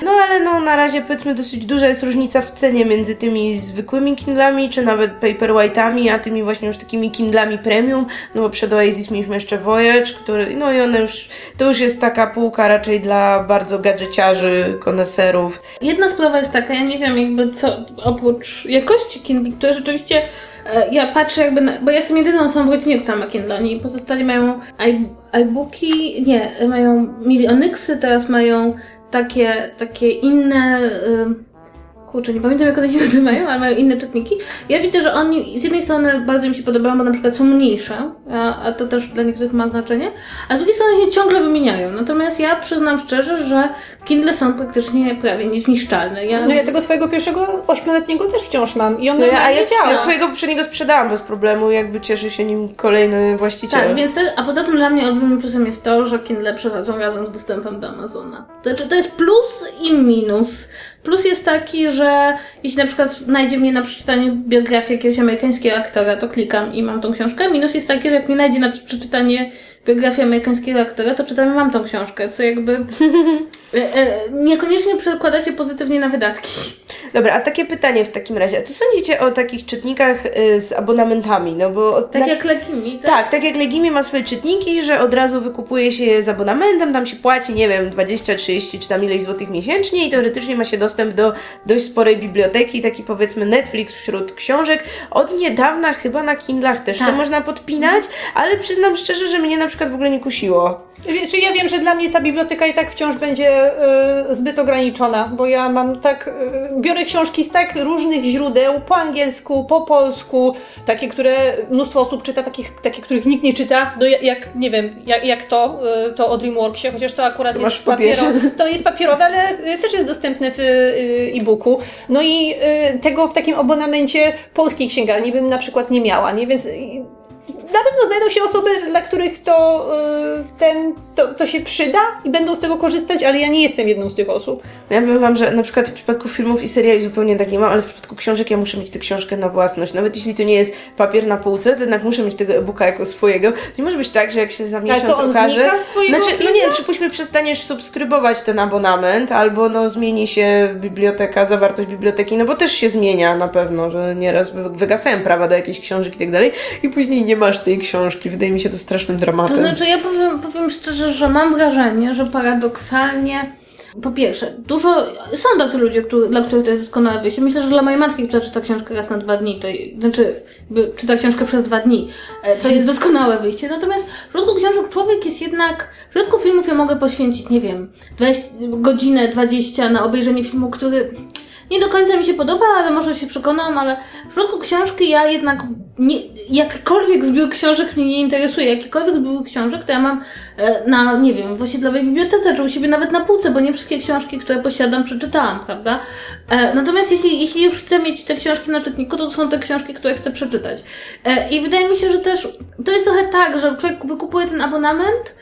No ale no na razie powiedzmy dosyć duża jest różnica w cenie między tymi zwykłymi Kindlami, czy nawet Paperwhite'ami, a tymi właśnie już takimi Kindlami premium, no bo przed Oasis mieliśmy jeszcze Voyage, który, no i one już, to już jest taka półka raczej dla bardzo gadżeciarzy, koneserów. Jedna sprawa jest taka, ja nie wiem jakby co, oprócz jakości Kindle, które rzeczywiście ja patrzę jakby, na, bo ja jestem jedyną osobą w rodzinie, która ma Kindle, oni pozostali mają i- iBooki, nie, mają, mieli Onyxy, teraz mają takie, takie inne, y, kurczę, nie pamiętam jak one się nazywają, ale mają inne czytniki. Ja widzę, że oni z jednej strony bardzo mi się podobają, bo na przykład są mniejsze, a, a to też dla niektórych ma znaczenie, a z drugiej strony się ciągle wymieniają. Natomiast ja przyznam szczerze, że Kindle są praktycznie prawie niezniszczalne. Ja, No ja tego swojego pierwszego ośmioletniego też wciąż mam i on No ja, a ja, działa. ja swojego poprzedniego sprzedałam bez problemu, jakby cieszy się nim kolejny właściciel. Tak, więc to, a poza tym dla mnie olbrzymim plusem jest to, że Kindle przechodzą razem z dostępem do Amazona. To znaczy, to jest plus i minus. Plus jest taki, że jeśli na przykład znajdzie mnie na przeczytanie biografii jakiegoś amerykańskiego aktora, to klikam i mam tą książkę. Minus jest taki, że jak mnie znajdzie na przeczytanie biografii amerykańskiego aktora, to czytam mam tą książkę, co jakby e, e, niekoniecznie przekłada się pozytywnie na wydatki. Dobra, a takie pytanie w takim razie. A co sądzicie o takich czytnikach y, z abonamentami? No bo Tak na- jak Lekimi, tak? Tak, tak jak Legimi ma swoje czytniki, że od razu wykupuje się je z abonamentem, tam się płaci, nie wiem, 20, 30 czy tam ileś złotych miesięcznie i teoretycznie ma się dostęp do dość sporej biblioteki, taki powiedzmy Netflix wśród książek. Od niedawna chyba na Kindlach też to Tak. można podpinać, ale przyznam szczerze, że mnie na przykład w ogóle nie kusiło. Czy, ja wiem, że dla mnie ta biblioteka i tak wciąż będzie y, zbyt ograniczona, bo ja mam tak, y, biorę książki z tak różnych źródeł, po angielsku, po polsku, takie, które mnóstwo osób czyta, takich, takie, których nikt nie czyta, no jak, nie wiem, jak, jak to, y, to o DreamWorksie, chociaż to akurat Co jest w papierze? papiero- to jest papierowe, ale y, też jest dostępne w y, e-booku. No i y, tego w takim abonamencie polskiej księgarni bym na przykład nie miała, nie? Więc na pewno znajdą się osoby, dla których to, y, ten, to, to się przyda i będą z tego korzystać, ale ja nie jestem jedną z tych osób. Ja powiem wam, że na przykład w przypadku filmów i seriali zupełnie tak nie mam, ale w przypadku książek ja muszę mieć tę książkę na własność. Nawet jeśli to nie jest papier na półce, to jednak muszę mieć tego e-booka jako swojego. Nie może być tak, że jak się za miesiąc co, on okaże... Znaczy, no nie wiem, przypuśćmy przestaniesz subskrybować ten abonament, albo no zmieni się biblioteka, zawartość biblioteki, no bo też się zmienia na pewno, że nieraz wy- wygasają prawa do jakichś książek i tak dalej i później nie masz tej książki. Wydaje mi się to strasznym dramatem. To znaczy, ja powiem, powiem szczerze, że mam wrażenie, że paradoksalnie. Po pierwsze, dużo. Są tacy ludzie, dla których to jest doskonałe wyjście. Myślę, że dla mojej matki, która czyta książkę raz na dwa dni, to znaczy czyta książkę przez dwa dni, e, to jest doskonałe wyjście. Natomiast w przypadku książek człowiek jest jednak. W przypadku filmów ja mogę poświęcić, nie wiem, 20, godzinę 20 na obejrzenie filmu, który nie do końca mi się podoba, ale może się przekonam, ale w przypadku książki ja jednak nie, jakikolwiek zbiór książek mnie nie interesuje. Jakikolwiek zbiór książek to ja mam e, na, nie wiem, w osiedlowej bibliotece, czy u siebie nawet na półce, bo nie wszystkie książki, które posiadam, przeczytałam, prawda? E, natomiast jeśli, jeśli już chcę mieć te książki na czytniku, to, to są te książki, które chcę przeczytać. E, I wydaje mi się, że też to jest trochę tak, że człowiek wykupuje ten abonament,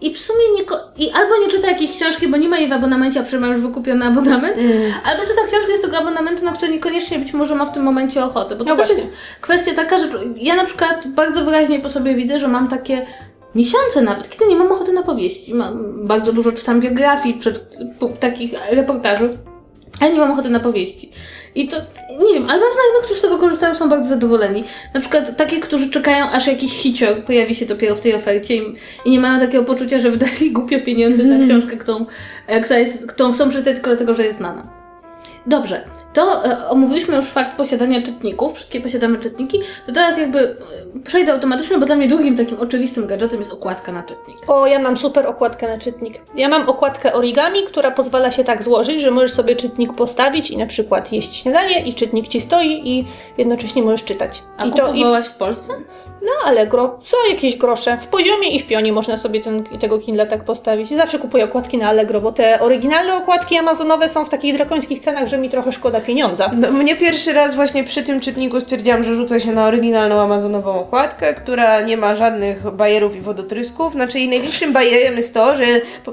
i w sumie nie, i albo nie czyta jakiejś książki, bo nie ma jej w abonamencie, a przecież ma już wykupiony abonament, albo czyta książkę z tego abonamentu, na który niekoniecznie być może ma w tym momencie ochotę. Bo to No też właśnie. jest kwestia taka, że ja na przykład bardzo wyraźnie po sobie widzę, że mam takie miesiące nawet, kiedy nie mam ochoty na powieści. Mam, bardzo dużo czytam biografii, p- takich reportaży, ale nie mam ochoty na powieści. I to, nie wiem, ale mam znajomych, którzy z tego korzystają, są bardzo zadowoleni. Na przykład takie, którzy czekają, aż jakiś hicior pojawi się dopiero w tej ofercie i, i nie mają takiego poczucia, że wydali głupio pieniądze na książkę, którą, e, która, jest, którą chcą przeczytać tylko dlatego, że jest znana. Dobrze, to e, omówiliśmy już fakt posiadania czytników, wszystkie posiadamy czytniki, to teraz jakby e, przejdę automatycznie, bo dla mnie drugim takim oczywistym gadżetem jest okładka na czytnik. O, ja mam super okładkę na czytnik. Ja mam okładkę origami, która pozwala się tak złożyć, że możesz sobie czytnik postawić i na przykład jeść śniadanie i czytnik ci stoi i jednocześnie możesz czytać. A I to i w, kupowałaś w Polsce? No Allegro, co jakieś grosze. W poziomie i w pionie można sobie ten, tego Kindle tak postawić. Zawsze kupuję okładki na Allegro, bo te oryginalne okładki amazonowe są w takich drakońskich cenach, że mi trochę szkoda pieniądza. No, mnie pierwszy raz właśnie przy tym czytniku stwierdziłam, że rzucę się na oryginalną amazonową okładkę, która nie ma żadnych bajerów i wodotrysków. Znaczy jej największym bajerem jest to, że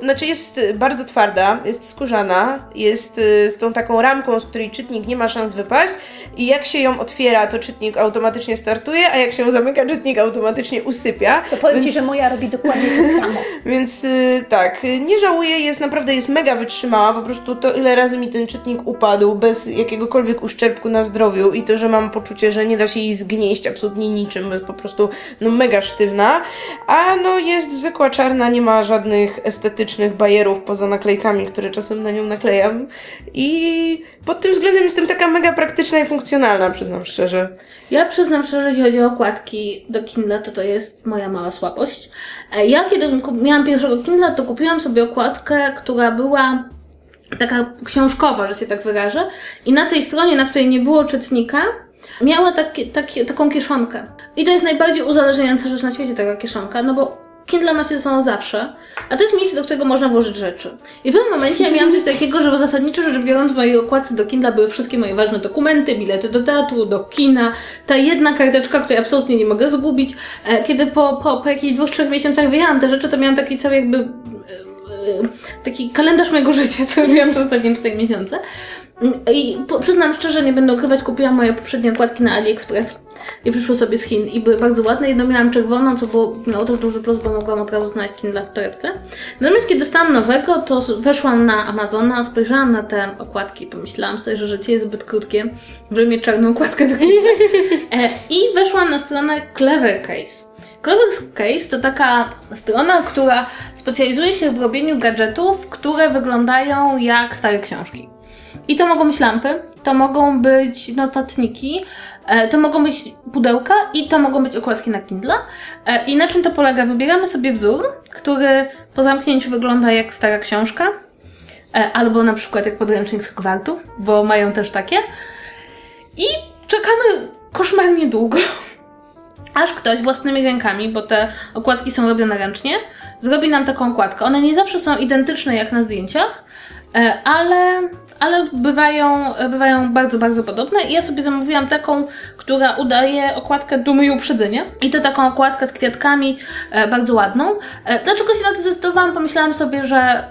znaczy jest y, bardzo twarda, jest skórzana, jest y, z tą taką ramką, z której czytnik nie ma szans wypaść i jak się ją otwiera, to czytnik automatycznie startuje, a jak się ją zamyka, czytnik automatycznie usypia. To powiem Więc- Ci, że moja robi dokładnie to samo. Więc y, tak, nie żałuję, jest naprawdę jest mega wytrzymała. Po prostu to, ile razy mi ten czytnik upadł bez jakiegokolwiek uszczerbku na zdrowiu i to, że mam poczucie, że nie da się jej zgnieść absolutnie niczym, jest po prostu no, mega sztywna. A no jest zwykła czarna, nie ma żadnych estetycznych bajerów poza naklejkami, które czasem na nią naklejam. I pod tym względem jestem taka mega praktyczna i funkcjonalna, przyznam szczerze. Ja przyznam szczerze, jeśli chodzi o okładki do Kindle, to to jest moja mała słabość. E, Ja kiedy miałam pierwszego Kindle, to kupiłam sobie okładkę, która była taka książkowa, że się tak wyrażę. I na tej stronie, na której nie było czytnika, miała taką kieszonkę. I to jest najbardziej uzależniająca rzecz na świecie, taka kieszonka, no bo Kindle się ze sobą zawsze, a to jest miejsce, do którego można włożyć rzeczy. I w pewnym momencie ja miałam coś takiego, że zasadniczo rzecz biorąc w mojej okładce do Kindle były wszystkie moje ważne dokumenty, bilety do teatru, do kina, ta jedna karteczka, której absolutnie nie mogę zgubić. E, Kiedy po, po, po jakichś dwóch, trzech miesiącach wyjęłam te rzeczy, to miałam taki cały jakby e, e, taki kalendarz mojego życia, co robiłam przez ostatnie 4 miesiące. I przyznam szczerze, nie będę ukrywać, kupiłam moje poprzednie okładki na AliExpress i przyszły sobie z Chin i były bardzo ładne. Jedną miałam czerwoną, co było, miało też duży plus, bo mogłam od razu znaleźć Kindle w torebce. Natomiast kiedy dostałam nowego, to weszłam na Amazona, spojrzałam na te okładki i pomyślałam sobie, że życie jest zbyt krótkie, żeby mieć czarną okładkę do Kindle. E, I weszłam na stronę Clever Case. Clever Case to taka strona, która specjalizuje się w robieniu gadżetów, które wyglądają jak stare książki. I to mogą być lampy, to mogą być notatniki, e, to mogą być pudełka i to mogą być okładki na Kindle. E, I na czym to polega? Wybieramy sobie wzór, który po zamknięciu wygląda jak stara książka, e, albo na przykład jak podręcznik z kwartu, bo mają też takie. I czekamy koszmarnie długo, aż ktoś własnymi rękami, bo te okładki są robione ręcznie, zrobi nam taką okładkę. One nie zawsze są identyczne jak na zdjęciach, ale, ale bywają, bywają bardzo, bardzo podobne. I ja sobie zamówiłam taką, która udaje okładkę dumy i uprzedzenia. I to taką okładkę z kwiatkami, e, bardzo ładną. E, dlaczego się na to zdecydowałam? Pomyślałam sobie, że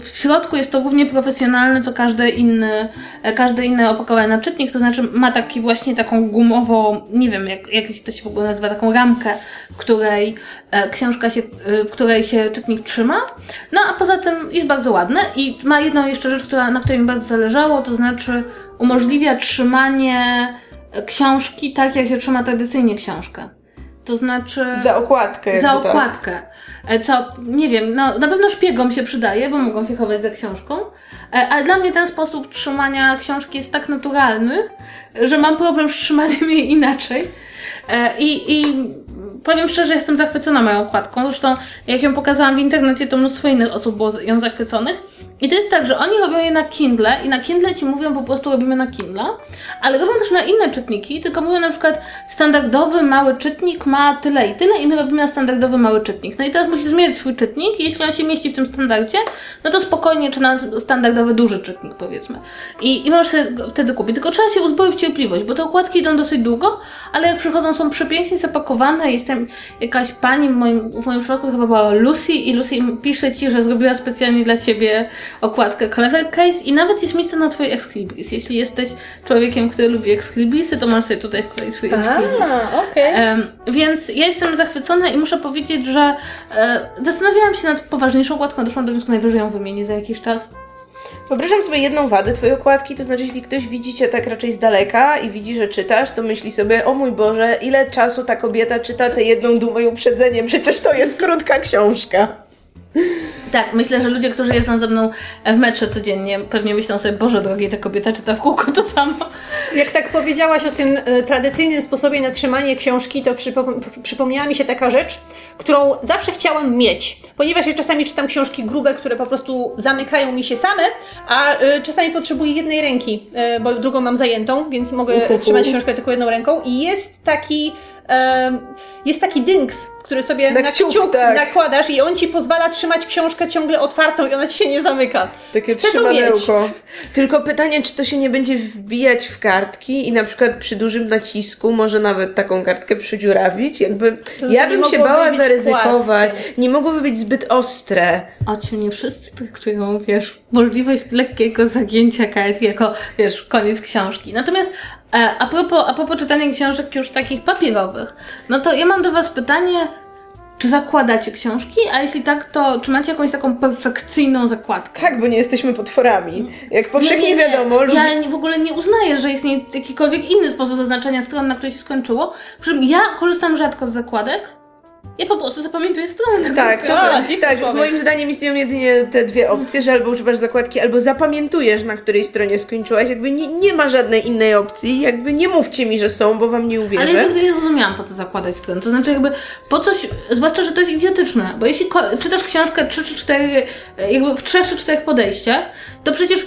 w środku jest to równie profesjonalne, co każdy inny, każdy inny opakowany na czytnik, to znaczy ma taki właśnie taką gumową, nie wiem jak, jak to się w ogóle nazywa, taką ramkę, w której książka się, w której się czytnik trzyma. No a poza tym jest bardzo ładne i ma jedną jeszcze rzecz, która, na której mi bardzo zależało, to znaczy umożliwia trzymanie książki tak, jak się trzyma tradycyjnie książkę. To znaczy. Za okładkę. Za okładkę. Tak. Co, nie wiem, no na pewno szpiegom się przydaje, bo mogą się chować za książką. Ale dla mnie ten sposób trzymania książki jest tak naturalny, że mam problem z trzymaniem jej inaczej. I, i powiem szczerze, jestem zachwycona moją okładką. Zresztą, jak ją pokazałam w internecie, to mnóstwo innych osób było ją zachwyconych. I to jest tak, że oni robią je na Kindle i na Kindle ci mówią po prostu robimy na Kindle, ale robią też na inne czytniki, tylko mówią na przykład standardowy mały czytnik ma tyle i tyle i my robimy na standardowy mały czytnik. No i teraz musisz zmierzyć swój czytnik i jeśli on się mieści w tym standardzie, no to spokojnie czy na standardowy duży czytnik powiedzmy. I, i możesz wtedy kupić. Tylko trzeba się uzbroić w cierpliwość, bo te okładki idą dosyć długo, ale jak przychodzą są przepięknie zapakowane. Jestem jakaś pani, w moim, w moim przypadku chyba była Lucy i Lucy pisze ci, że zrobiła specjalnie dla ciebie okładkę Clever Case i nawet jest miejsce na twój Excalibris. Jeśli jesteś człowiekiem, który lubi Excalibrisy, to możesz sobie tutaj wkleić swój Excalibris. Okay. Um, więc ja jestem zachwycona i muszę powiedzieć, że e, zastanawiałam się nad poważniejszą okładką, doszłam do wniosku, najwyżej ją wymienię za jakiś czas. Wyobrażam sobie jedną wadę twojej okładki, to znaczy jeśli ktoś widzi cię tak raczej z daleka i widzi, że czytasz, to myśli sobie, o mój Boże, ile czasu ta kobieta czyta tę jedną dumę i uprzedzenie, przecież to jest krótka książka. Tak, myślę, że ludzie, którzy jeżdżą ze mną w metrze codziennie, pewnie myślą sobie, Boże drogi, ta kobieta czyta w kółko to samo. Jak tak powiedziałaś o tym y, tradycyjnym sposobie na trzymanie książki, to przypom przypomniała mi się taka rzecz, którą zawsze chciałam mieć, ponieważ ja czasami czytam książki grube, które po prostu zamykają mi się same, a y, czasami potrzebuję jednej ręki, y, bo drugą mam zajętą, więc mogę Uhuhu. trzymać książkę tylko jedną ręką i jest taki jest taki dynks, który sobie na, na kciuk, kciuk tak. nakładasz i on ci pozwala trzymać książkę ciągle otwartą i ona ci się nie zamyka. Takie trzymadełko. Tylko pytanie, czy to się nie będzie wbijać w kartki i na przykład przy dużym nacisku może nawet taką kartkę przydziurawić? Jakby to ja bym się bała zaryzykować. Płaskie. Nie mogłoby być zbyt ostre. Ociu, nie wszyscy traktują, wiesz, możliwość lekkiego zagięcia kartki jako, wiesz, koniec książki. Natomiast a propos, a propos czytania książek już takich papierowych, no to ja mam do Was pytanie, czy zakładacie książki? A jeśli tak, to czy macie jakąś taką perfekcyjną zakładkę? Tak, bo nie jesteśmy potworami. Jak powszechnie nie, nie, nie. wiadomo. Ludzie... Ja w ogóle nie uznaję, że istnieje jakikolwiek inny sposób zaznaczenia stron, na której się skończyło. Przy czym ja korzystam rzadko z zakładek, ja po prostu zapamiętuję stronę. Tak, to, a, tak. Moim zdaniem istnieją jedynie te dwie opcje, że albo używasz zakładki, albo zapamiętujesz, na której stronie skończyłaś. Jakby nie, nie ma żadnej innej opcji. Jakby nie mówcie mi, że są, bo wam nie uwierzę. Ale ja nigdy nie zrozumiałam, po co zakładać stronę. To znaczy jakby po coś, zwłaszcza, że to jest idiotyczne, bo jeśli czytasz książkę 3 czy 4, jakby w trzech czy czterech podejściach, to przecież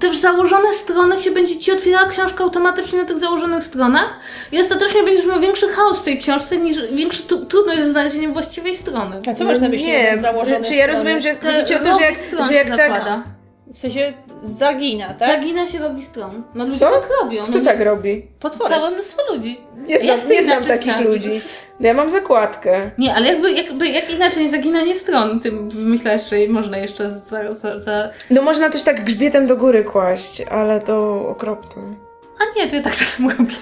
też założone strony się będzie ci otwierała książka automatycznie na tych założonych stronach. I ostatecznie będziesz miał większy chaos w tej książce niż większy trudność ze znalezieniem właściwej strony. A co masz na myśli nie, założone Czy ja rozumiem, że chodzi o to, że jak, że jak tak... W sensie zagina, tak? Zagina się robi stron. No ludzie Co? tak robią. Kto no, tak robi? Potwory. Całe mnóstwo ludzi. Nie znam, nie znam takich ludzi. No ja mam zakładkę. Nie, ale jakby, jakby jak inaczej zaginanie stron, ty myślałeś, że można jeszcze za, za, za... No można też tak grzbietem do góry kłaść, ale to okropne. A nie, to ja tak czasem robię.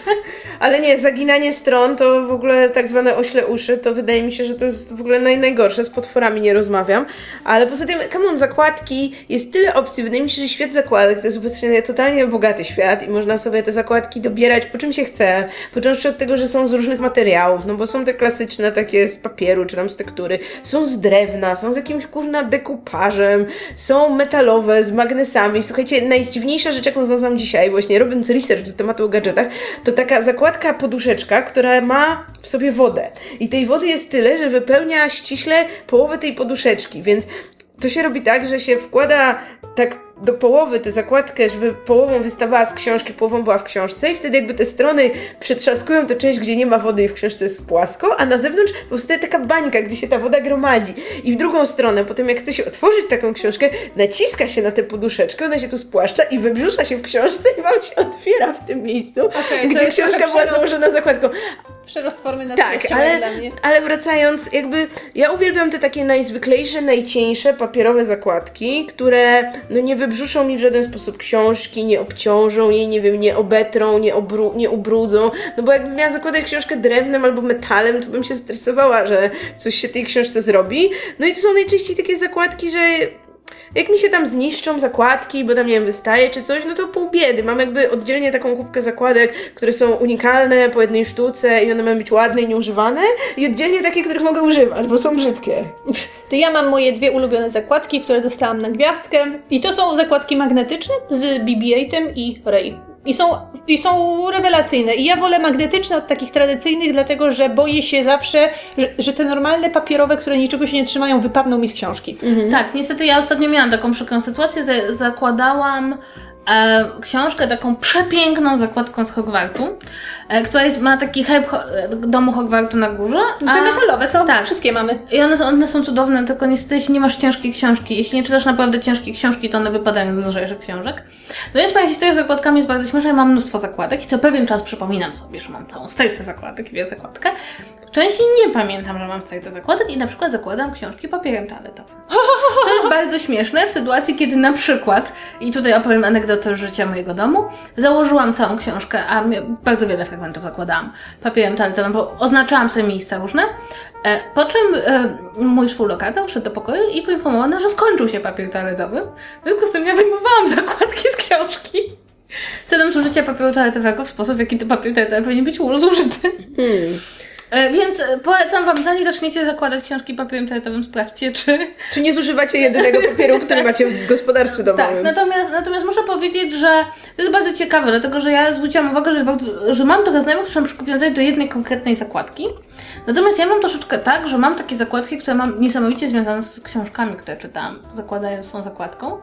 Ale nie, zaginanie stron to w ogóle tak zwane ośle uszy, to wydaje mi się, że to jest w ogóle naj, najgorsze. Z potworami nie rozmawiam. Ale poza tym, come on, zakładki, jest tyle opcji. Wydaje mi się, że świat zakładek to jest obecnie totalnie bogaty świat i można sobie te zakładki dobierać po czym się chce. Począwszy od tego, że są z różnych materiałów, no bo są te klasyczne takie z papieru czy tam z tektury, są z drewna, są z jakimś kurna dekupażem, są metalowe, z magnesami. Słuchajcie, najdziwniejsza rzecz, jaką znalazłam dzisiaj, właśnie robiąc research do tematu o gadżetach, to taka zakładka poduszeczka, która ma w sobie wodę. I tej wody jest tyle, że wypełnia ściśle połowę tej poduszeczki, więc to się robi tak, że się wkłada tak do połowy tę zakładkę, żeby połową wystawała z książki, połową była w książce i wtedy jakby te strony przetrzaskują tę część, gdzie nie ma wody i w książce jest płasko, a na zewnątrz powstaje taka bańka, gdzie się ta woda gromadzi. I w drugą stronę, potem jak chce się otworzyć taką książkę, naciska się na tę poduszeczkę, ona się tu spłaszcza i wybrzusza się w książce i wam się otwiera w tym miejscu, to gdzie książka była założona zakładką. Przerost formy na Tak, ale, dla mnie. ale wracając, jakby ja uwielbiam te takie najzwyklejsze, najcieńsze papierowe zakładki, które no nie wybrzuszą mi w żaden sposób książki, nie obciążą jej, nie wiem, nie obetrą, nie, obru, nie ubrudzą. No bo jakbym miała zakładać książkę drewnem albo metalem, to bym się stresowała, że coś się tej książce zrobi. No i to są najczęściej takie zakładki, że jak mi się tam zniszczą zakładki, bo tam, nie wiem, wystaje czy coś, no to pół biedy. Mam jakby oddzielnie taką kubkę zakładek, które są unikalne po jednej sztuce i one mają być ładne i nieużywane i oddzielnie takie, których mogę używać, bo są brzydkie. To ja mam moje dwie ulubione zakładki, które dostałam na gwiazdkę. I to są zakładki magnetyczne z BB-8 i Ray. I są, I są rewelacyjne. I ja wolę magnetyczne od takich tradycyjnych, dlatego że boję się zawsze, że, że te normalne papierowe, które niczego się nie trzymają, wypadną mi z książki. Tak, niestety ja ostatnio miałam taką przykrą sytuację, za- zakładałam e, książkę taką przepiękną zakładką z Hogwartu, e, która jest, ma taki hype ho- e, domu Hogwartu na górze. Te metalowe, co? tak. Wszystkie mamy. I one są, one są cudowne, tylko niestety jeśli nie masz ciężkiej książki, jeśli nie czytasz naprawdę ciężkiej książki, to one wypadają z lżejszych książek. No więc moja historia z zakładkami jest bardzo śmieszna, ja mam mnóstwo zakładek i co pewien czas przypominam sobie, że mam całą stertę zakładek i zakładkę. Częściej nie pamiętam, że mam stertę zakładek i na przykład zakładam książki papierem toaletowym. Co jest bardzo śmieszne w sytuacji, kiedy na przykład, i tutaj opowiem anegdotę z życia mojego domu, założyłam całą książkę, a bardzo wiele fragmentów zakładałam papierem toaletowym, bo oznaczałam sobie miejsca różne, e, po czym e, mój współlokator wszedł do pokoju i poinformował, że skończył się papier toaletowy, w związku z tym ja wyjmowałam zakładki z książki. Celem zużycia papieru toaletowego w sposób, w jaki ten papier toaletowy powinien być zużyty. Hmm. E, Więc e, polecam Wam, zanim zaczniecie zakładać książki papierem toaletowym, sprawdźcie, czy, Czy nie zużywacie jedynego papieru, który macie w gospodarstwie domowym? Tak, natomiast, natomiast muszę powiedzieć, że to jest bardzo ciekawe, dlatego że ja zwróciłam uwagę, że, że mam trochę znajomych, którzy są przywiązani do jednej konkretnej zakładki. Natomiast ja mam troszeczkę tak, że mam takie zakładki, które mam niesamowicie związane z książkami, które czytałam, zakładając tą zakładką.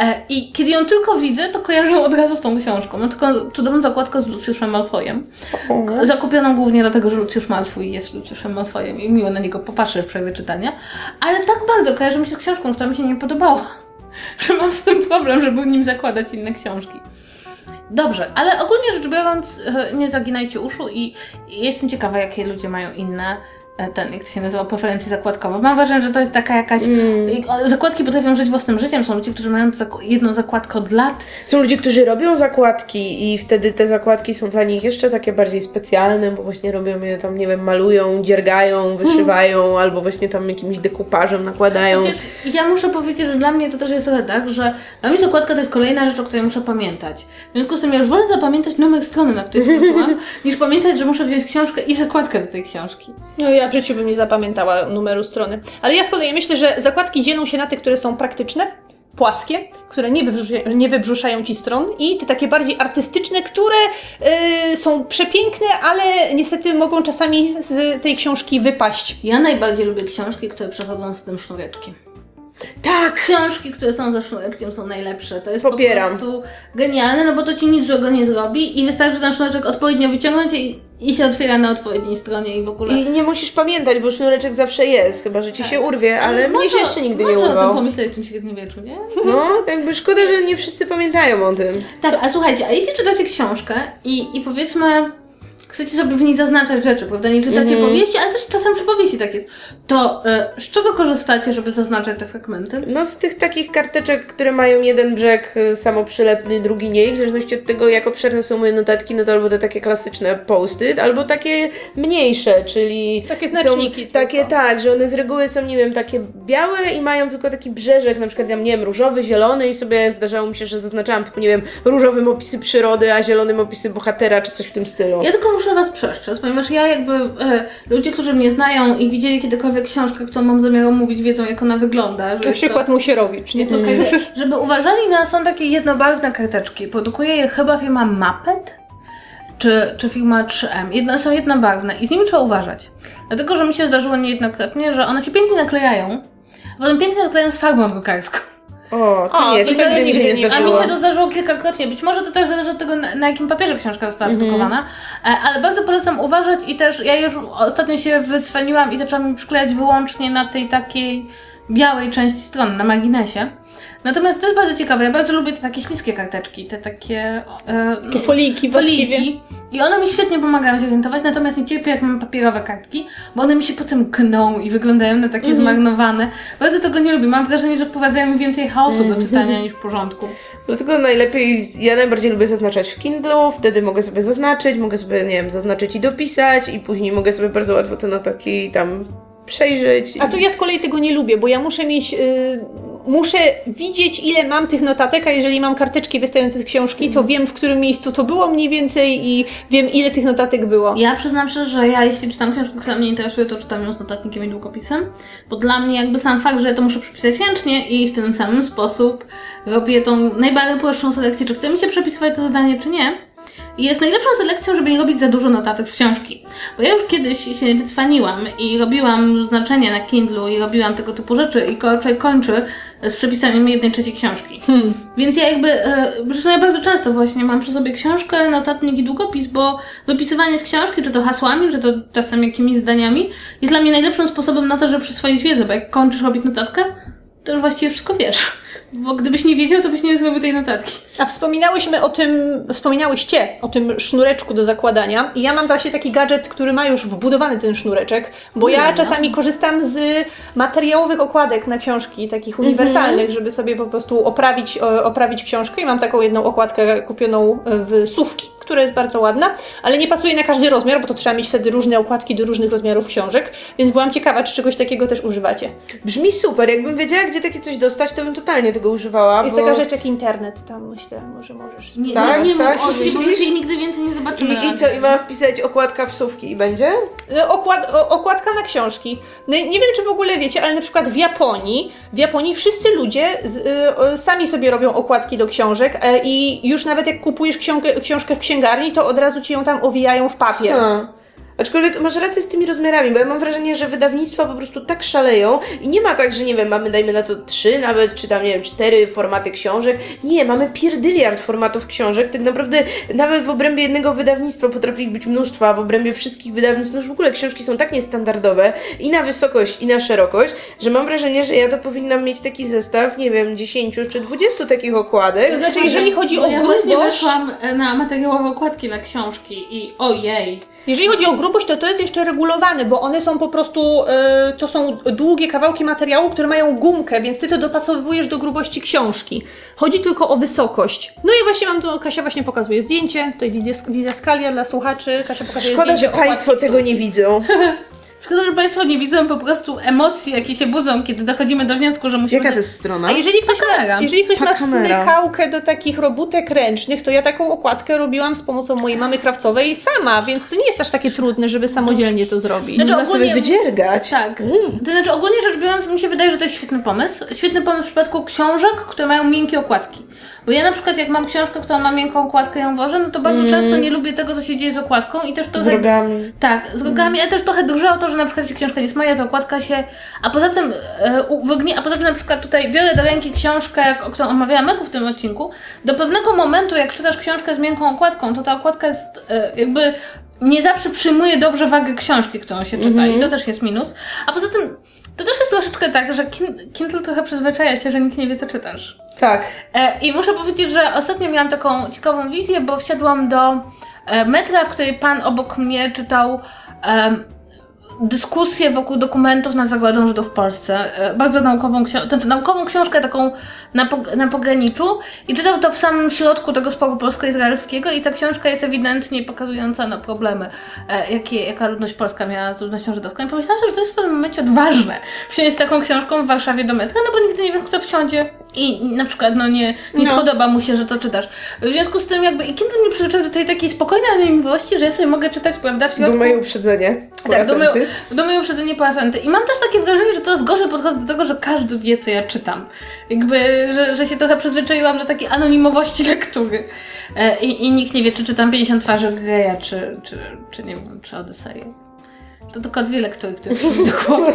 E, I kiedy ją tylko widzę, to kojarzę ją od razu z tą książką. Mam taką cudowną zakładkę z Lucjuszem Malfoyem. Zakupioną głównie dlatego, że Lucjusz Malfoy jest Lucjuszem Malfoyem i miło na niego popatrzę w przerwie czytania. Ale tak bardzo kojarzy mi się z książką, która mi się nie podobała że mam z tym problem, żeby nim zakładać inne książki. Dobrze, ale ogólnie rzecz biorąc, e, nie zaginajcie uszu i jestem ciekawa, jakie ludzie mają inne, ten, jak to się nazywa, preferencje zakładkowe. Mam wrażenie, że to jest taka jakaś... Mm. Zakładki potrafią żyć własnym życiem. Są ludzie, którzy mają jedną zakładkę od lat. Są ludzie, którzy robią zakładki i wtedy te zakładki są dla nich jeszcze takie bardziej specjalne, bo właśnie robią je tam, nie wiem, malują, dziergają, wyszywają, albo właśnie tam jakimś dekupażem nakładają. Chociaż ja muszę powiedzieć, że dla mnie to też jest trochę tak, że dla mnie zakładka to jest kolejna rzecz, o której muszę pamiętać. W związku z tym ja już wolę zapamiętać numer strony, na której skończyłam, niż pamiętać, że muszę wziąć książkę i zakładkę do tej książki. No ja w życiu bym nie zapamiętała numeru strony. Ale ja z kolei myślę, że zakładki dzielą się na te, które są praktyczne, płaskie, które nie, nie wybrzuszają ci stron i te takie bardziej artystyczne, które y, są przepiękne, ale niestety mogą czasami z tej książki wypaść. Ja najbardziej lubię książki, które przechodzą z tym sznureczkiem. Tak! Książki, które są ze sznureczkiem są najlepsze. To jest Popieram. po prostu genialne, no bo to ci nic złego nie zrobi i wystarczy ten sznureczek odpowiednio wyciągnąć i, i się otwiera na odpowiedniej stronie i w ogóle... I nie musisz pamiętać, bo sznureczek zawsze jest, chyba że ci się urwie, ale mnie się można- jeszcze nigdy nie Można o tym urwał. pomyśleć w tym średniowieczu, nie? No, jakby szkoda, że nie wszyscy pamiętają o tym. Tak, a słuchajcie, a jeśli czytacie książkę i, i powiedzmy chcecie sobie w niej zaznaczać rzeczy, prawda? Nie czytacie Mhm. powieści, ale też czasem przy powieści tak jest. To e, z czego korzystacie, żeby zaznaczać te fragmenty? No z tych takich karteczek, które mają jeden brzeg y, samoprzylepny, drugi nie, i w zależności od tego, jak obszerne są moje notatki, no to albo te takie klasyczne posty, albo takie mniejsze, czyli Takie są znaczniki takie tylko. tak, że one z reguły są, nie wiem, takie białe i mają tylko taki brzeżek, na przykład, ja nie wiem, różowy, zielony i sobie zdarzało mi się, że zaznaczałam tylko, nie wiem, różowym opisy przyrody, a zielonym opisy bohatera, czy coś w tym stylu. Ja tylko muszę Was przestrzec, ponieważ ja jakby e, ludzie, którzy mnie znają i widzieli kiedykolwiek książkę, którą mam zamiar omówić, wiedzą jak ona wygląda. Że Na przykład Musierowicz, nie? To, jest to, żeby uważali na, są takie jednobarwne karteczki. Produkuje je chyba firma Muppet czy, czy firma 3M. Jedno, są jednobarwne i z nimi trzeba uważać. Dlatego, że mi się zdarzyło niejednokrotnie, że one się pięknie naklejają, a potem pięknie naklejają z farbą drukarską. O, to O, nie, to to nigdy nie nie- A zdarzyło. mi się to zdarzyło kilkakrotnie. Być może to też zależy od tego, na, na jakim papierze książka została produkowana. E, Ale bardzo polecam uważać i też ja już ostatnio się wycwaniłam i zaczęłam mi przyklejać wyłącznie na tej takiej białej części strony, na marginesie. Natomiast to jest bardzo ciekawe. Ja bardzo lubię te takie śliskie karteczki, te takie... E, Takie foliki właściwie. foliki. I one mi świetnie pomagają się orientować, natomiast nie cierpię jak mam papierowe kartki, bo one mi się potem gną i wyglądają na takie zmarnowane. Bardzo tego nie lubię. Mam wrażenie, że wprowadzają mi więcej chaosu do czytania niż porządku. Dlatego najlepiej, ja najbardziej lubię zaznaczać w Kindle, wtedy mogę sobie zaznaczyć, mogę sobie, nie wiem, zaznaczyć i dopisać i później mogę sobie bardzo łatwo te notatki tam przejrzeć. A to ja z kolei tego nie lubię, bo ja muszę mieć. y, muszę widzieć, ile mam tych notatek, a jeżeli mam karteczki wystające z książki, to wiem, w którym miejscu to było mniej więcej i wiem, ile tych notatek było. Ja przyznam szczerze, że ja jeśli czytam książkę, która mnie interesuje, to czytam ją z notatnikiem i długopisem, bo dla mnie jakby sam fakt, że ja to muszę przepisać ręcznie i w ten samym sposób robię tą najbardziej prostszą selekcję, czy chce mi się przepisywać to zadanie, czy nie. I jest najlepszą selekcją, żeby nie robić za dużo notatek z książki. Bo ja już kiedyś się wycwaniłam i robiłam znaczenia na Kindlu i robiłam tego typu rzeczy i ko- człowiek kończy z przepisaniem jednej trzeciej książki. Więc ja jakby, e, zresztą ja bardzo często właśnie mam przy sobie książkę, notatnik i długopis, bo wypisywanie z książki, czy to hasłami, czy to czasem jakimiś zdaniami, jest dla mnie najlepszym sposobem na to, żeby przyswoić wiedzę, bo jak kończysz robić notatkę, to już właściwie wszystko wiesz. Bo gdybyś nie wiedział, to byś nie zrobił tej notatki. A wspominałyśmy o tym, wspominałyście o tym sznureczku do zakładania i ja mam właśnie taki gadżet, który ma już wbudowany ten sznureczek, bo ja No. czasami korzystam z materiałowych okładek na książki, takich uniwersalnych, żeby sobie po prostu oprawić, oprawić książkę i mam taką jedną okładkę kupioną w sówki, która jest bardzo ładna, ale nie pasuje na każdy rozmiar, bo to trzeba mieć wtedy różne okładki do różnych rozmiarów książek, więc byłam ciekawa, czy czegoś takiego też używacie. Brzmi super, jakbym wiedziała, gdzie takie coś dostać, to bym totalnie tego używała, Jest bo... taka rzecz jak internet, tam myślę, może możesz. Nie, Tak, nie, nie tak, o już jej nigdy więcej nie zobaczymy. I, I co, i mam wpisać okładka w i będzie? E, Okład, okładka na książki. No, nie wiem, czy w ogóle wiecie, ale na przykład w Japonii, w Japonii wszyscy ludzie z, y, sami sobie robią okładki do książek e, i już nawet jak kupujesz książkę, książkę w księgarni, to od razu ci ją tam owijają w papier. Ha. Aczkolwiek masz rację z tymi rozmiarami, bo ja mam wrażenie, że wydawnictwa po prostu tak szaleją i nie ma tak, że nie wiem, mamy dajmy na to trzy nawet, czy tam nie wiem, cztery formaty książek. Nie, mamy pierdyliard formatów książek. Tak naprawdę nawet w obrębie jednego wydawnictwa potrafi ich być mnóstwo, a w obrębie wszystkich wydawnictw, no już w ogóle książki są tak niestandardowe i na wysokość, i na szerokość, że mam wrażenie, że ja to powinnam mieć taki zestaw, nie wiem, 10 czy 20 takich okładek. To znaczy, jeżeli chodzi o ja grubość, weszłam e, na materiałowe okładki na książki i ojej. jeżeli chodzi o grubość, to to jest jeszcze regulowane, bo one są po prostu, e, to są długie kawałki materiału, które mają gumkę, więc ty to dopasowujesz do grubości książki. Chodzi tylko o wysokość. No i właśnie mam to, Kasia właśnie pokazuje zdjęcie, tutaj didas- didaskalia dla słuchaczy, Kasia pokazuje Szkoda, zdjęcie że Państwo tego nie widzą. Szkoda, że Państwo nie widzą po prostu emocji, jakie się budzą, kiedy dochodzimy do wniosku, że musimy... Jaka to jest strona? A jeżeli ktoś, ma, jeżeli ktoś ma smykałkę do takich robótek ręcznych, to ja taką okładkę robiłam z pomocą mojej mamy krawcowej sama, więc to nie jest aż takie trudne, żeby samodzielnie to zrobić. Znaczy, Można sobie ogólnie- wydziergać. Tak. To znaczy, ogólnie rzecz biorąc, mi się wydaje, że to jest świetny pomysł. Świetny pomysł w przypadku książek, które mają miękkie okładki. Bo ja na przykład, jak mam książkę, która ma miękką okładkę ją wożę, no to bardzo często nie lubię tego, co się dzieje z okładką i też to... Z rogami. Tak, z rogami, ale też trochę drżę o to, że na przykład jeśli książka nie jest moja, to okładka się... A poza tym, e, wygnie... a poza tym na przykład tutaj biorę do ręki książkę, o którą omawiamy w tym odcinku. Do pewnego momentu, jak czytasz książkę z miękką okładką, to ta okładka jest e, jakby... Nie zawsze przyjmuje dobrze wagę książki, którą się czyta i to też jest minus. A poza tym, to też jest troszeczkę tak, że kin- Kindle trochę przyzwyczaja cię, że nikt nie wie, co czytasz. Tak. E, I muszę powiedzieć, że ostatnio miałam taką ciekawą wizję, bo wsiadłam do e, metra, w której pan obok mnie czytał dyskusję wokół dokumentów na zagładę Żydów w Polsce. E, Bardzo naukową, znaczy naukową książkę taką na, na pograniczu i czytał to w samym środku tego sporu polsko-izraelskiego i ta książka jest ewidentnie pokazująca na problemy, e, jakie, jaka ludność polska miała z ludnością żydowską. I pomyślałam, że to jest w pewnym momencie odważne wsiąść z taką książką w Warszawie do metra, no bo nigdy nie wiem, kto wsiądzie i na przykład no nie, nie No. spodoba mu się, że to czytasz. W związku z tym jakby i kiedy mnie przyzwyczaił do tej takiej spokojnej anonimowości, że ja sobie mogę czytać, prawda, w środku. Dumę i uprzedzenie. Tak, do dumę i uprzedzenie płacenty. I mam też takie wrażenie, że coraz gorzej podchodzę do tego, że każdy wie, co ja czytam. Jakby, że, że się trochę przyzwyczaiłam do takiej anonimowości lektury. E, I, I nikt nie wie, czy czytam 50 twarzy Greya, czy, czy, czy nie wiem, czy Odyseję. To tylko dwie lektury, które przyszły do głowy.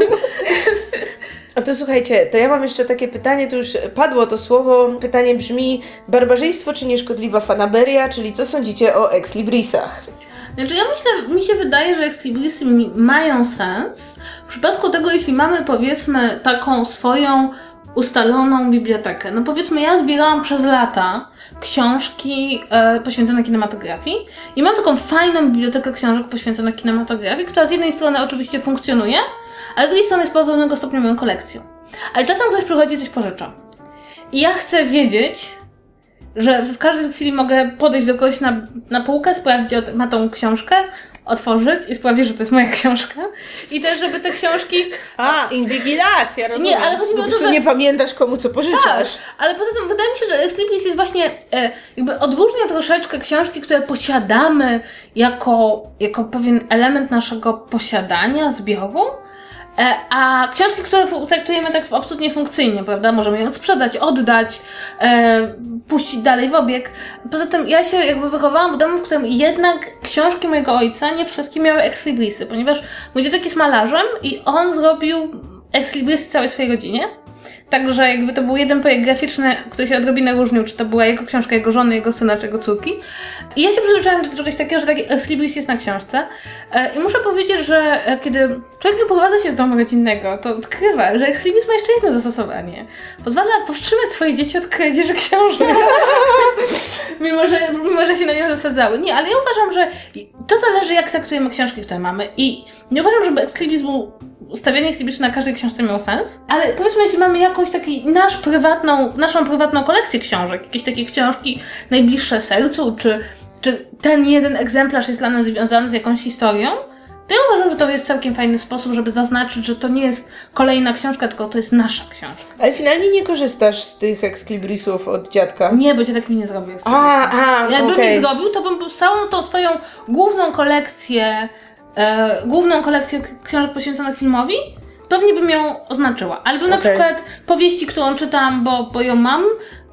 A to słuchajcie, to ja mam jeszcze takie pytanie, to już padło to słowo. Pytanie brzmi: barbarzyństwo czy nieszkodliwa fanaberia, czyli co sądzicie o ex-librisach? Znaczy ja myślę, mi się wydaje, że ekslibrisy mają sens w przypadku tego, jeśli mamy powiedzmy taką swoją ustaloną bibliotekę. No powiedzmy, ja zbierałam przez lata książki e, poświęcone kinematografii i mam taką fajną bibliotekę książek poświęconych kinematografii, która z jednej strony oczywiście funkcjonuje, ale z drugiej strony jest do pewnego stopnia moją kolekcją. Ale czasem ktoś przychodzi coś pożycza. I ja chcę wiedzieć, że w każdej chwili mogę podejść do kogoś na, na półkę, sprawdzić, od, ma tą książkę, otworzyć i sprawdzić, że to jest moja książka. I też, żeby te książki... A, inwigilacja, rozumiem. Nie, ale chodzi mi o to, że... nie pamiętasz, komu co Tak, pożyczasz. ale poza tym wydaje mi się, że Exlibris jest właśnie e, jakby odróżnia troszeczkę książki, które posiadamy jako, jako pewien element naszego posiadania, zbioru, a książki, które traktujemy tak absolutnie funkcyjnie, prawda? Możemy ją sprzedać, oddać, e, puścić dalej w obieg. Poza tym ja się jakby wychowałam w domu, w którym jednak książki mojego ojca nie wszystkie miały ekslibrisy, ponieważ mój dziadek jest malarzem i on zrobił ekslibrisy całej swojej rodzinie. Także jakby to był jeden projekt graficzny, który się odrobinę różnił, czy to była jego książka, jego żony, jego syna, czy jego córki. I ja się przyzwyczaiłam do czegoś takiego, że taki ekslibris jest na książce. E, I muszę powiedzieć, że e, kiedy człowiek wyprowadza się z domu rodzinnego, to odkrywa, że ekslibris ma jeszcze jedno zastosowanie. Pozwala powstrzymać swoje dzieci od kradzieży książek. mimo, że, mimo, że się na nią zasadzały. Nie, ale ja uważam, że to zależy, jak traktujemy książki, które mamy. I nie uważam, żeby ekslibris był stawianie na każdej książce miało sens, ale powiedzmy, jeśli mamy jakąś taki nasz prywatną, naszą prywatną kolekcję książek, jakieś takie książki najbliższe sercu, czy, czy ten jeden egzemplarz jest dla nas związany z jakąś historią, to ja uważam, że to jest całkiem fajny sposób, żeby zaznaczyć, że to nie jest kolejna książka, tylko to jest nasza książka. Ale finalnie nie korzystasz z tych ekslibrisów od dziadka. Nie, bo tak mi nie zrobił. A, a, Jakbym okej. mi zrobił, to bym całą tą swoją główną kolekcję, e, główną kolekcję książek poświęconych filmowi, pewnie bym ją oznaczyła. Albo na przykład powieści, którą czytam, bo, bo ją mam,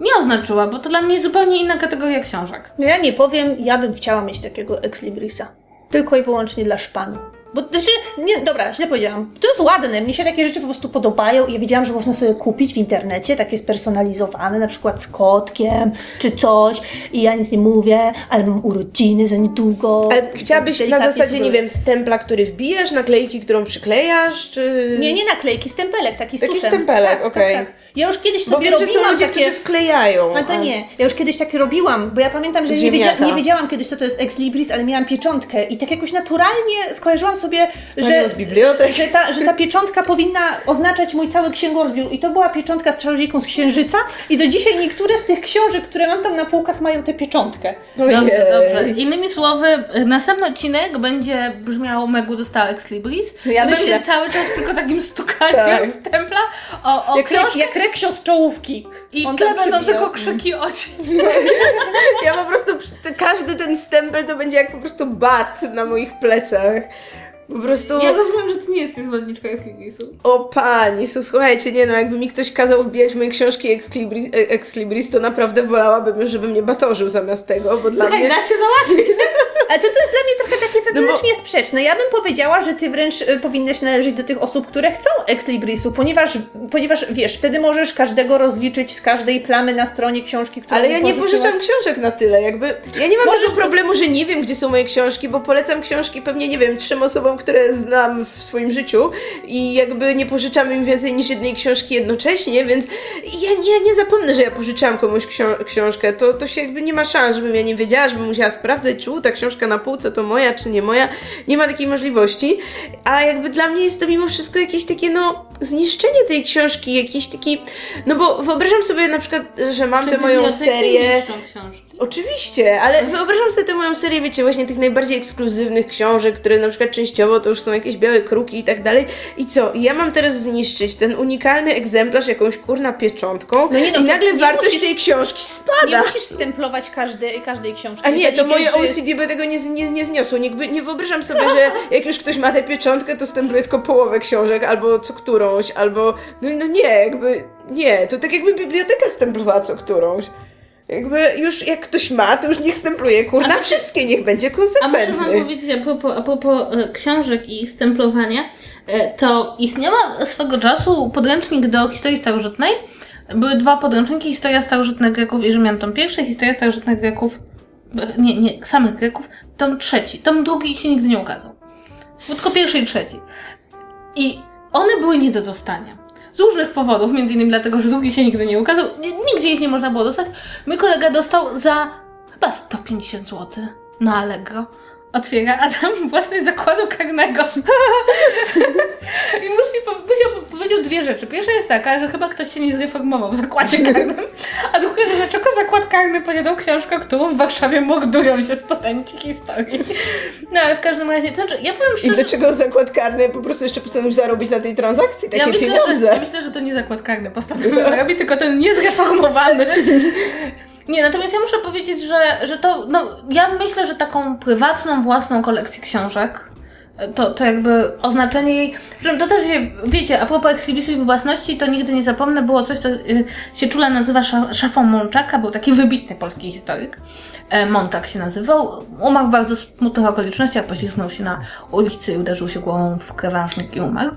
nie oznaczyła, bo to dla mnie jest zupełnie inna kategoria książek. No ja nie powiem, ja bym chciała mieć takiego Exlibrisa. Tylko i wyłącznie dla szpanu. Bo znaczy, nie, dobra, źle powiedziałam. To jest ładne, mnie się takie rzeczy po prostu podobają i ja wiedziałam, że można sobie kupić w internecie takie spersonalizowane, na przykład z kotkiem czy coś i ja nic nie mówię, ale mam urodziny za niedługo. Ale chciałabyś na zasadzie, sobie- nie wiem, stempla, który wbijesz, naklejki, którą przyklejasz, czy... Nie, nie naklejki, stempelek, taki z Taki tuszem. stempelek, tak, okej. Tak, tak. Ja już kiedyś Bo sobie wiem, że są robiłam ludzie, takie... którzy wklejają. No to a- nie. Ja już kiedyś takie robiłam, bo ja pamiętam, że nie, wiedzia nie wiedziałam kiedyś, co to jest ex libris, ale miałam pieczątkę i tak jakoś naturalnie skojarzyłam sobie, że, z bibliotek. że, ta, że ta pieczątka powinna oznaczać mój cały księgozbiór i to była pieczątka z czarodziejką z księżyca i do dzisiaj niektóre z tych książek, które mam tam na półkach mają tę pieczątkę. Dobrze, Ojej. dobrze. Innymi słowy, następny odcinek będzie brzmiał Megu dostała Ex Libris. No ja będzie cały czas tylko takim stukaniem Tak. stempla o, o Jak, książkę. jak reksio z czołówki. I w On tle tam będą tylko krzyki oci. Ja po prostu, każdy ten stempel to będzie jak po prostu bat na moich plecach. Po prostu... Ja rozumiem, że ty nie jesteś zwolenniczką Ex Librisu. O pani, słuchajcie, nie no, jakby mi ktoś kazał wbijać moje książki ex libris, e, ex libris to naprawdę wolałabym, żeby mnie batorzył zamiast tego, bo dla Słuchaj, mnie... da się załatwić. Ale to, to jest dla mnie trochę takie No bo- wewnętrznie sprzeczne. Ja bym powiedziała, że ty wręcz y, powinnaś należeć do tych osób, które chcą ex librisu, ponieważ, ponieważ wiesz, wtedy możesz każdego rozliczyć z każdej plamy na stronie książki, którą Ale ja nie pożyczyłaś. pożyczam książek na tyle, jakby... Ja nie mam Możesz tego to- problemu, że nie wiem, gdzie są moje książki, bo polecam książki pewnie, nie wiem, trzem osobom, które znam w swoim życiu i jakby nie pożyczam im więcej niż jednej książki jednocześnie, więc ja nie, nie zapomnę, że ja pożyczałam komuś ksią- książkę. To, to się jakby nie ma szans, żebym ja nie wiedziała, żebym musiała sprawdzać, czy u, ta książka na półce to moja czy nie moja. Nie ma takiej możliwości. A jakby dla mnie jest to mimo wszystko jakieś takie, no, zniszczenie tej książki, jakiś taki. No bo wyobrażam sobie na przykład, że mam Czy tę moją serię. niszczą książki? Oczywiście, ale wyobrażam sobie tę moją serię, wiecie, właśnie tych najbardziej ekskluzywnych książek, które na przykład częściowo to już są jakieś białe kruki i tak dalej. I co? Ja mam teraz zniszczyć ten unikalny egzemplarz jakąś kurna pieczątką No nie, no i nagle nie wartość musisz- tej książki Nie spada. musisz stemplować każdej, każdej książki. A nie, to moje wiesz, OCD by tego nie, nie, nie zniosło. Nie, nie wyobrażam sobie, że jak już ktoś ma tę pieczątkę, to stempluje tylko połowę książek, albo co którąś, albo... No, no nie, jakby... Nie, to tak jakby biblioteka stemplowała co którąś. Jakby już jak ktoś ma, to już niech stempluje, kurna, A wszystkie, niech będzie A muszę wam konsekwentny. powiedzieć a propos, a propos e, książek i ich stemplowania, e, to istniała swego czasu podręcznik do historii starożytnej. Były dwa podręczniki, historia starożytnych Greków i Rzymian tom pierwszy, historia starożytnych Greków, e, nie, nie, samych Greków, tom trzeci. Tom drugi się nigdy nie ukazał. Był tylko pierwszy i trzeci. I one były nie do dostania. Z różnych powodów, między innymi dlatego, że drugi się nigdy nie ukazał, ni- nigdzie ich nie można było dostać. Mój kolega dostał za chyba 150 zł na Allegro. Otwiera, a tam własność zakładu karnego. I musi, po- musiał, powiedział dwie rzeczy. Pierwsza jest taka, że chyba ktoś się nie zreformował w zakładzie karnym, a druga rzecz, dlaczego zakład karny posiadał książkę, którą w Warszawie mordują się studenci historii. No ale w każdym razie, to znaczy, ja powiem I szczerze, dlaczego zakład karny po prostu jeszcze postanowił zarobić na tej transakcji takie ja myślę, pieniądze? że, ja myślę, że to nie zakład karny postanowił zarobić, tylko ten niezreformowany. Nie, natomiast ja muszę powiedzieć, że, że to, no, ja myślę, że taką prywatną, własną kolekcję książek, to, to jakby oznaczenie jej, to też, wiecie, a propos ekshibizmu własności, to nigdy nie zapomnę, było coś, co y, się czule nazywa sza- szafą Mączaka, był taki wybitny polski historyk, e, Montak się nazywał, umarł w bardzo smutnych okolicznościach, poślizgnął się na ulicy i uderzył się głową w krawężnik i umarł.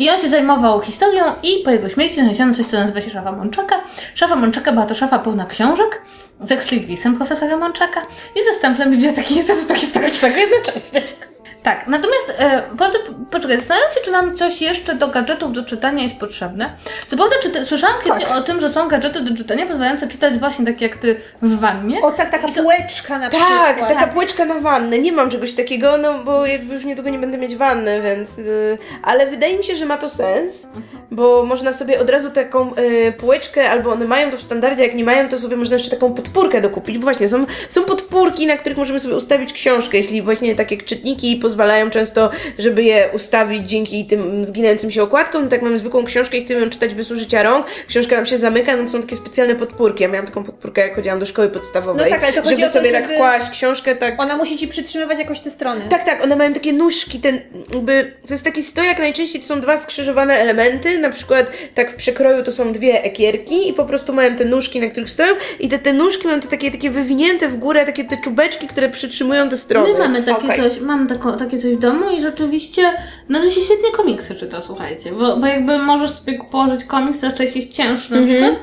I on się zajmował historią i po jego śmierci znaleziono coś, co nazywa się szafa Mączaka. Szafa Mączaka była to szafa pełna książek z ekslibrisem profesora Mączaka i ze stemplem Biblioteki Instytutu Historycznego jednocześnie. Tak, natomiast e, potem, poczekaj, zastanawiam się, czy nam coś jeszcze do gadżetów do czytania jest potrzebne. Co prawda, czyta, słyszałam kiedyś Tak. o tym, że są gadżety do czytania pozwalające czytać właśnie tak jak ty w wannie. O tak, taka I półeczka na Tak, przykład. taka półeczka na wannę. Nie mam czegoś takiego, no bo jakby już niedługo nie będę mieć wanny, więc. y, ale wydaje mi się, że ma to sens, bo można sobie od razu taką y, półeczkę, albo one mają to w standardzie, jak nie mają, to sobie można jeszcze taką podpórkę dokupić, bo właśnie są, są podpórki, na których możemy sobie ustawić książkę, jeśli właśnie tak jak czytniki pozwalają często, żeby je ustawić dzięki tym zginającym się okładkom, no tak mamy zwykłą książkę i chcemy ją czytać bez użycia rąk, książka nam się zamyka, no to są takie specjalne podpórki. Ja miałam taką podpórkę, jak chodziłam do szkoły podstawowej, No tak, ale to żeby to, sobie tak żeby- kłaść książkę tak Ona musi ci przytrzymywać jakoś te strony. tak, tak, one mają takie nóżki, ten jakby, to jest taki stojak, najczęściej to są dwa skrzyżowane elementy, na przykład tak w przekroju to są dwie ekierki i po prostu mają te nóżki, na których stoją i te, te nóżki mają te takie, takie wywinięte w górę, takie te czubeczki, które przytrzymują te strony. My mamy takie Okej. coś, mam tako, takie coś w domu i rzeczywiście, no to się świetnie komiksy czyta, słuchajcie, bo, bo jakby możesz sobie położyć komiks, raczej jest cięższy na przykład, e,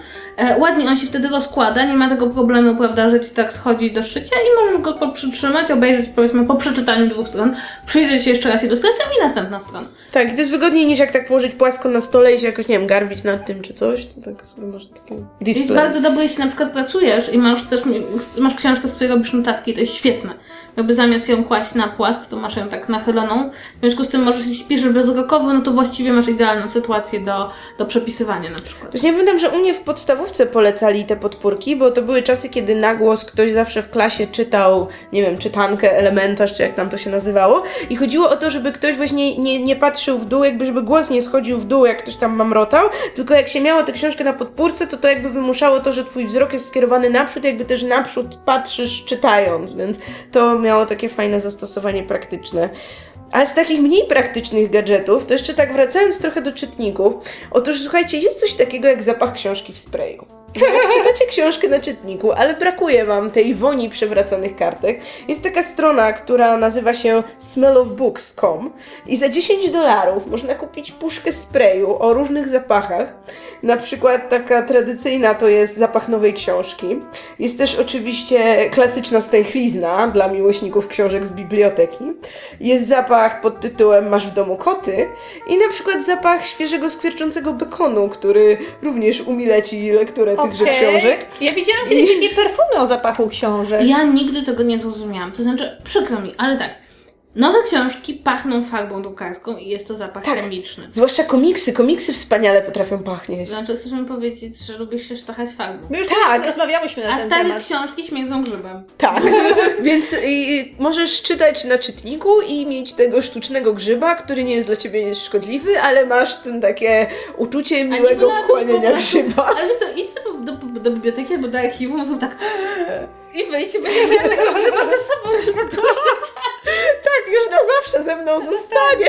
ładnie on się wtedy rozkłada, nie ma tego problemu, prawda, że ci tak schodzi do szycia i możesz go przytrzymać, obejrzeć powiedzmy po przeczytaniu dwóch stron, przyjrzeć się jeszcze raz ilustracjom i następna strona. Tak, i to jest wygodniej niż jak tak położyć płasko na stole i się jakoś, nie wiem, garbić nad tym czy coś, to tak sobie może taki Jest display. bardzo dobre, jeśli na przykład pracujesz i masz, chcesz, masz książkę, z której robisz notatki, to jest świetne. Jakby zamiast ją kłaść na płask, to masz ją tak nachyloną. W związku z tym możesz, jeśli piszesz bezrokowo, no to właściwie masz idealną sytuację do, do przepisywania na przykład. Właśnie pamiętam, że u mnie w podstawówce polecali te podpórki, bo to były czasy, kiedy na głos ktoś zawsze w klasie czytał, nie wiem, czytankę, elementarz, czy jak tam to się nazywało. I chodziło o to, żeby ktoś właśnie nie, nie patrzył w dół, jakby żeby głos nie schodził w dół, jak ktoś tam mamrotał, tylko jak się miało tę książkę na podpórce, to to jakby wymuszało to, że twój wzrok jest skierowany naprzód, jakby też naprzód patrzysz czytając, więc to miało takie fajne zastosowanie praktyczne. A z takich mniej praktycznych gadżetów, to jeszcze tak wracając trochę do czytników, otóż słuchajcie, jest coś takiego jak zapach książki w sprayu. Czytacie książkę na czytniku, ale brakuje wam tej woni przewracanych kartek, jest taka strona, która nazywa się smellofbooks.com i za 10 dolarów można kupić puszkę sprayu o różnych zapachach. Na przykład taka tradycyjna to jest zapach nowej książki. Jest też oczywiście klasyczna stęchlizna dla miłośników książek z biblioteki. Jest zapach pod tytułem Masz w domu koty i na przykład zapach świeżego skwierczącego bekonu, który również umile ci lekturę O, tychże Okej. książek. Ja widziałam kiedyś takie perfumy o zapachu książek. Ja nigdy tego nie zrozumiałam. To znaczy, przykro mi, ale tak. Nowe książki pachną farbą drukarską i jest to zapach Tak. chemiczny. Zwłaszcza komiksy. Komiksy wspaniale potrafią pachnieć. Znaczy, chcesz mi powiedzieć, że lubisz się sztachać farbą. My już Tak. rozmawiałyśmy na A ten stare temat. książki śmierdzą grzybem. Tak, więc y, y, możesz czytać na czytniku i mieć tego sztucznego grzyba, który nie jest dla ciebie szkodliwy, ale masz ten takie uczucie miłego wchłaniania grzyba. Ale wiesz co, idź do, do, do biblioteki albo do archiwum, są tak i wyjdź i będziesz miała tego grzyba ze sobą już na dłuższy Tak, już na zawsze ze mną zostanie.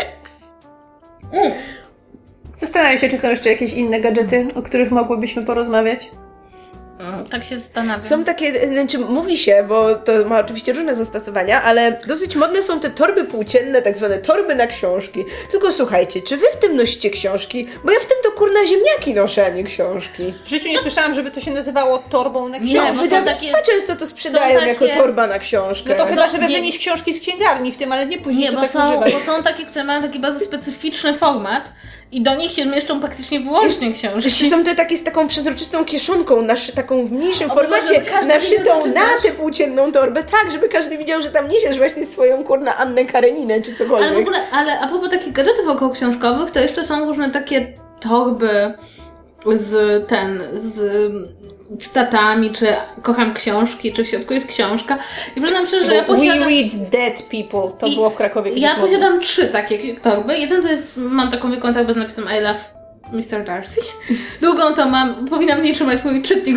Zastanawiam się, czy są jeszcze jakieś inne gadżety, o których mogłybyśmy porozmawiać. Tak się zastanawiam. Są takie, znaczy mówi się, bo to ma oczywiście różne zastosowania, ale dosyć modne są te torby płócienne, tak zwane torby na książki. Tylko słuchajcie, czy wy w tym nosicie książki? Bo ja w tym to kurna ziemniaki noszę, a nie książki. W życiu nie słyszałam, żeby to się nazywało torbą na Nie, książkę. są Wydawnictwa takie- często to sprzedają są jako takie- torba na książkę. No to chyba, żeby nie- wynieść książki z księgarni w tym, ale nie później Nie, to bo tak są, używać. bo są takie, które mają taki bardzo specyficzny format i do nich się mieszczą praktycznie wyłącznie książki. są te takie z taką przezroczystą kieszonką, naszy, taką w mniejszym O, bo formacie, naszytą na tę płócienną torbę, tak, żeby każdy widział, że tam niesiesz właśnie swoją kurna Annę Kareninę, czy cokolwiek. Ale w ogóle, ale a propos takich gadżetów około książkowych, to jeszcze są różne takie torby z ten, z cytatami, czy kocham książki, czy w środku jest książka. I przyznam szczerze, że ja posiadam... We read dead people. To było w Krakowie Ja posiadam trzy takie torby. Jeden to jest, mam taką wielką torbę z napisem I love Mr. Darcy. Drugą to mam, powinnam nie trzymać mój czytnik.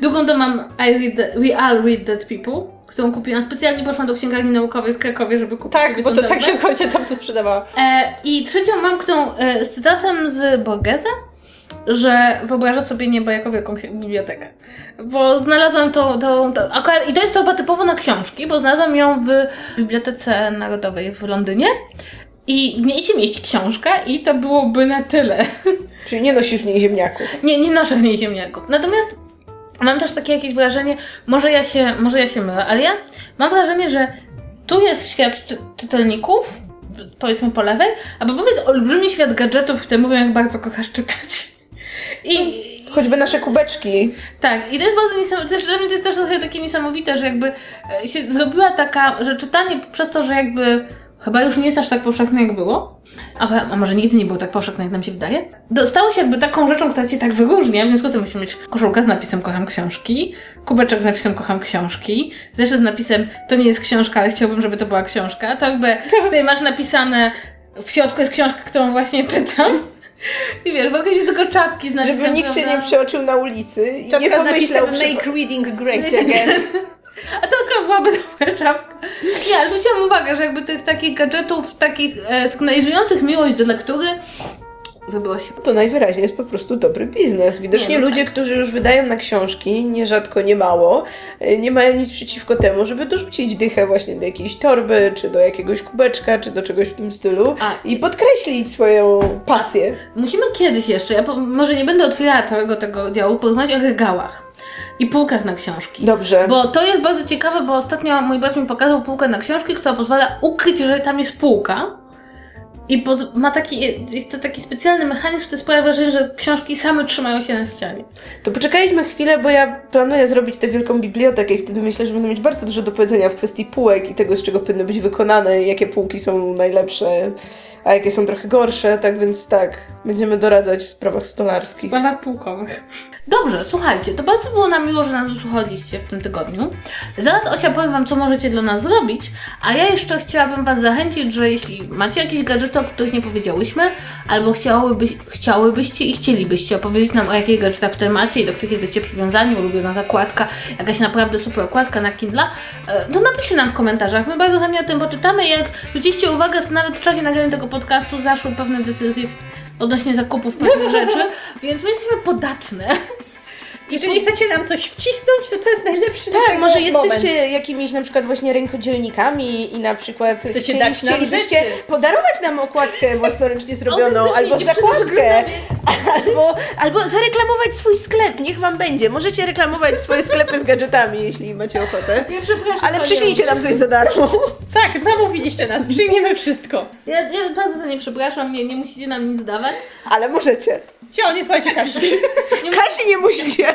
Drugą to mam I read the, We all read dead people, którą kupiłam specjalnie, poszłam do księgarni naukowej w Krakowie, żeby kupić Tak, sobie bo to tak się kończy, tam to sprzedawała. E, I trzecią mam, którą e, z cytatem z Borgesa, że wyobraża sobie niebo jako wielką bibliotekę. Bo znalazłam to, to, to akurat, i to jest torba typowo na książki, bo znalazłam ją w Bibliotece Narodowej w Londynie i w niej się mieści książka i to byłoby na tyle. Czyli nie nosisz w niej ziemniaków. Nie, nie noszę w niej ziemniaków. Natomiast mam też takie jakieś wrażenie, może ja się, może ja się mylę, ale ja mam wrażenie, że tu jest świat czy czytelników, powiedzmy po lewej, a po prawej jest olbrzymi świat gadżetów, które mówią, jak bardzo kochasz czytać. I Choćby nasze kubeczki. tak, i to jest bardzo niesamowite, znaczy dla mnie to jest też trochę takie niesamowite, że jakby e, się zrobiła taka, że czytanie przez to, że jakby chyba już nie jest aż tak powszechne jak było, a, a może nigdy nie było tak powszechne jak nam się wydaje, dostało się jakby taką rzeczą, która cię tak wyróżnia, w związku z tym musimy mieć koszulkę z napisem kocham książki, kubeczek z napisem kocham książki, zresztą z napisem to nie jest książka, ale chciałbym, żeby to była książka, to jakby tutaj masz napisane w środku jest książka, którą właśnie czytam. I wiesz, wokół jest tylko czapki z napisem, Żeby nikt się nie przeoczył na ulicy i nie Czapka z pomyślał... przypa- Make Reading Great Again. A to akurat byłaby dobra czapka. Nie, ale zwróciłam uwagę, że jakby tych takich gadżetów, takich e, sygnalizujących miłość do lektury, się. To najwyraźniej jest po prostu dobry biznes. Widocznie Nie, no ludzie, którzy już wydają na książki, nierzadko nie mało, y, nie mają nic przeciwko temu, żeby dorzucić dychę właśnie do jakiejś torby, czy do jakiegoś kubeczka, czy do czegoś w tym stylu A, i podkreślić swoją pasję. Musimy kiedyś jeszcze, ja po, może nie będę otwierała całego tego działu, porozmawiać o regałach i półkach na książki. Dobrze. Bo to jest bardzo ciekawe, bo ostatnio mój brat mi pokazał półkę na książki, która pozwala ukryć, że tam jest półka. I ma taki, jest to taki specjalny mechanizm, który sprawia wrażenie, że książki same trzymają się na ścianie. To poczekaliśmy chwilę, bo ja planuję zrobić tę wielką bibliotekę i wtedy myślę, że będę mieć bardzo dużo do powiedzenia w kwestii półek i tego, z czego powinny być wykonane, jakie półki są najlepsze, a jakie są trochę gorsze, tak więc tak, będziemy doradzać w sprawach stolarskich. sprawach półkowych. Dobrze, słuchajcie, to bardzo było nam miło, że nas wysłuchaliście w tym tygodniu. Zaraz Ocia powiem Wam, co możecie dla nas zrobić, a ja jeszcze chciałabym Was zachęcić, że jeśli macie jakieś gadżety, o których nie powiedziałyśmy, albo chciałyby, chciałybyście i chcielibyście opowiedzieć nam o jakich gadżetach, które macie i do których jesteście przywiązani, ulubiona zakładka, jakaś naprawdę super okładka na Kindle, e, to napiszcie nam w komentarzach. My bardzo chętnie o tym poczytamy. Jak zwróciliście uwagę, to nawet w czasie nagrania tego podcastu zaszły pewne decyzje odnośnie zakupów pewnych rzeczy, więc my jesteśmy podatne. Jeżeli chcecie nam coś wcisnąć, to to jest najlepszy Tak, tego może moment. jesteście jakimiś na przykład właśnie rękodzielnikami i na przykład Chcecie chcieli, dać chcielibyście rzeczy. podarować nam okładkę własnoręcznie zrobioną, albo zakładkę, albo, albo zareklamować swój sklep, niech wam będzie. Możecie reklamować swoje sklepy z gadżetami, jeśli macie ochotę. Ja przepraszam. Ale przyślijcie nam coś za darmo. Tak, namówiliście nas, przyjmiemy wszystko. Ja, ja bardzo za nie przepraszam, nie, nie musicie nam nic dawać. Ale możecie. Cio, nie słuchajcie Kasi. Nie, Kasi nie musicie.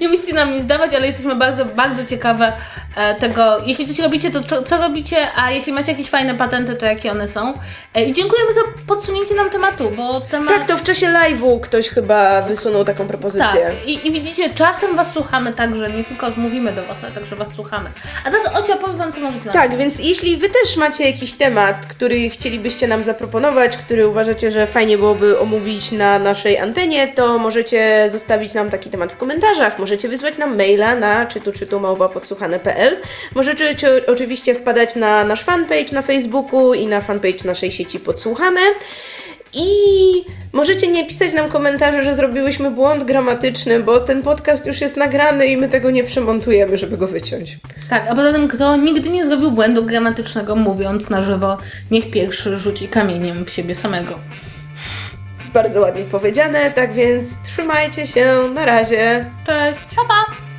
Nie musicie nam nic dawać, ale jesteśmy bardzo, bardzo ciekawe e, tego. Jeśli coś robicie, to co, robicie, a jeśli macie jakieś fajne patenty, to jakie one są. E, I dziękujemy za podsunięcie nam tematu, bo temat... Tak, to w czasie live'u ktoś chyba wysunął taką propozycję. Tak, I, i widzicie, czasem was słuchamy także, nie tylko mówimy do was, ale także was słuchamy. A teraz Ocia, powiem wam, co możecie Tak, więc jeśli wy też macie jakiś temat, który chcielibyście nam zaproponować, który uważacie, że fajnie byłoby omówić na naszej antenie, to możecie zostawić nam taki temat w komentarzach, możecie wysłać nam maila na czytu czytu podsłuchane.pl Możecie ci- oczywiście wpadać na nasz fanpage na Facebooku i na fanpage naszej sieci Podsłuchane. I możecie nie pisać nam komentarzy, że zrobiłyśmy błąd gramatyczny, bo ten podcast już jest nagrany i my tego nie przemontujemy, żeby go wyciąć. Tak, a poza tym, kto nigdy nie zrobił błędu gramatycznego mówiąc na żywo, niech pierwszy rzuci kamieniem w siebie samego. Bardzo ładnie powiedziane, tak więc trzymajcie się, na razie. Cześć! Pa!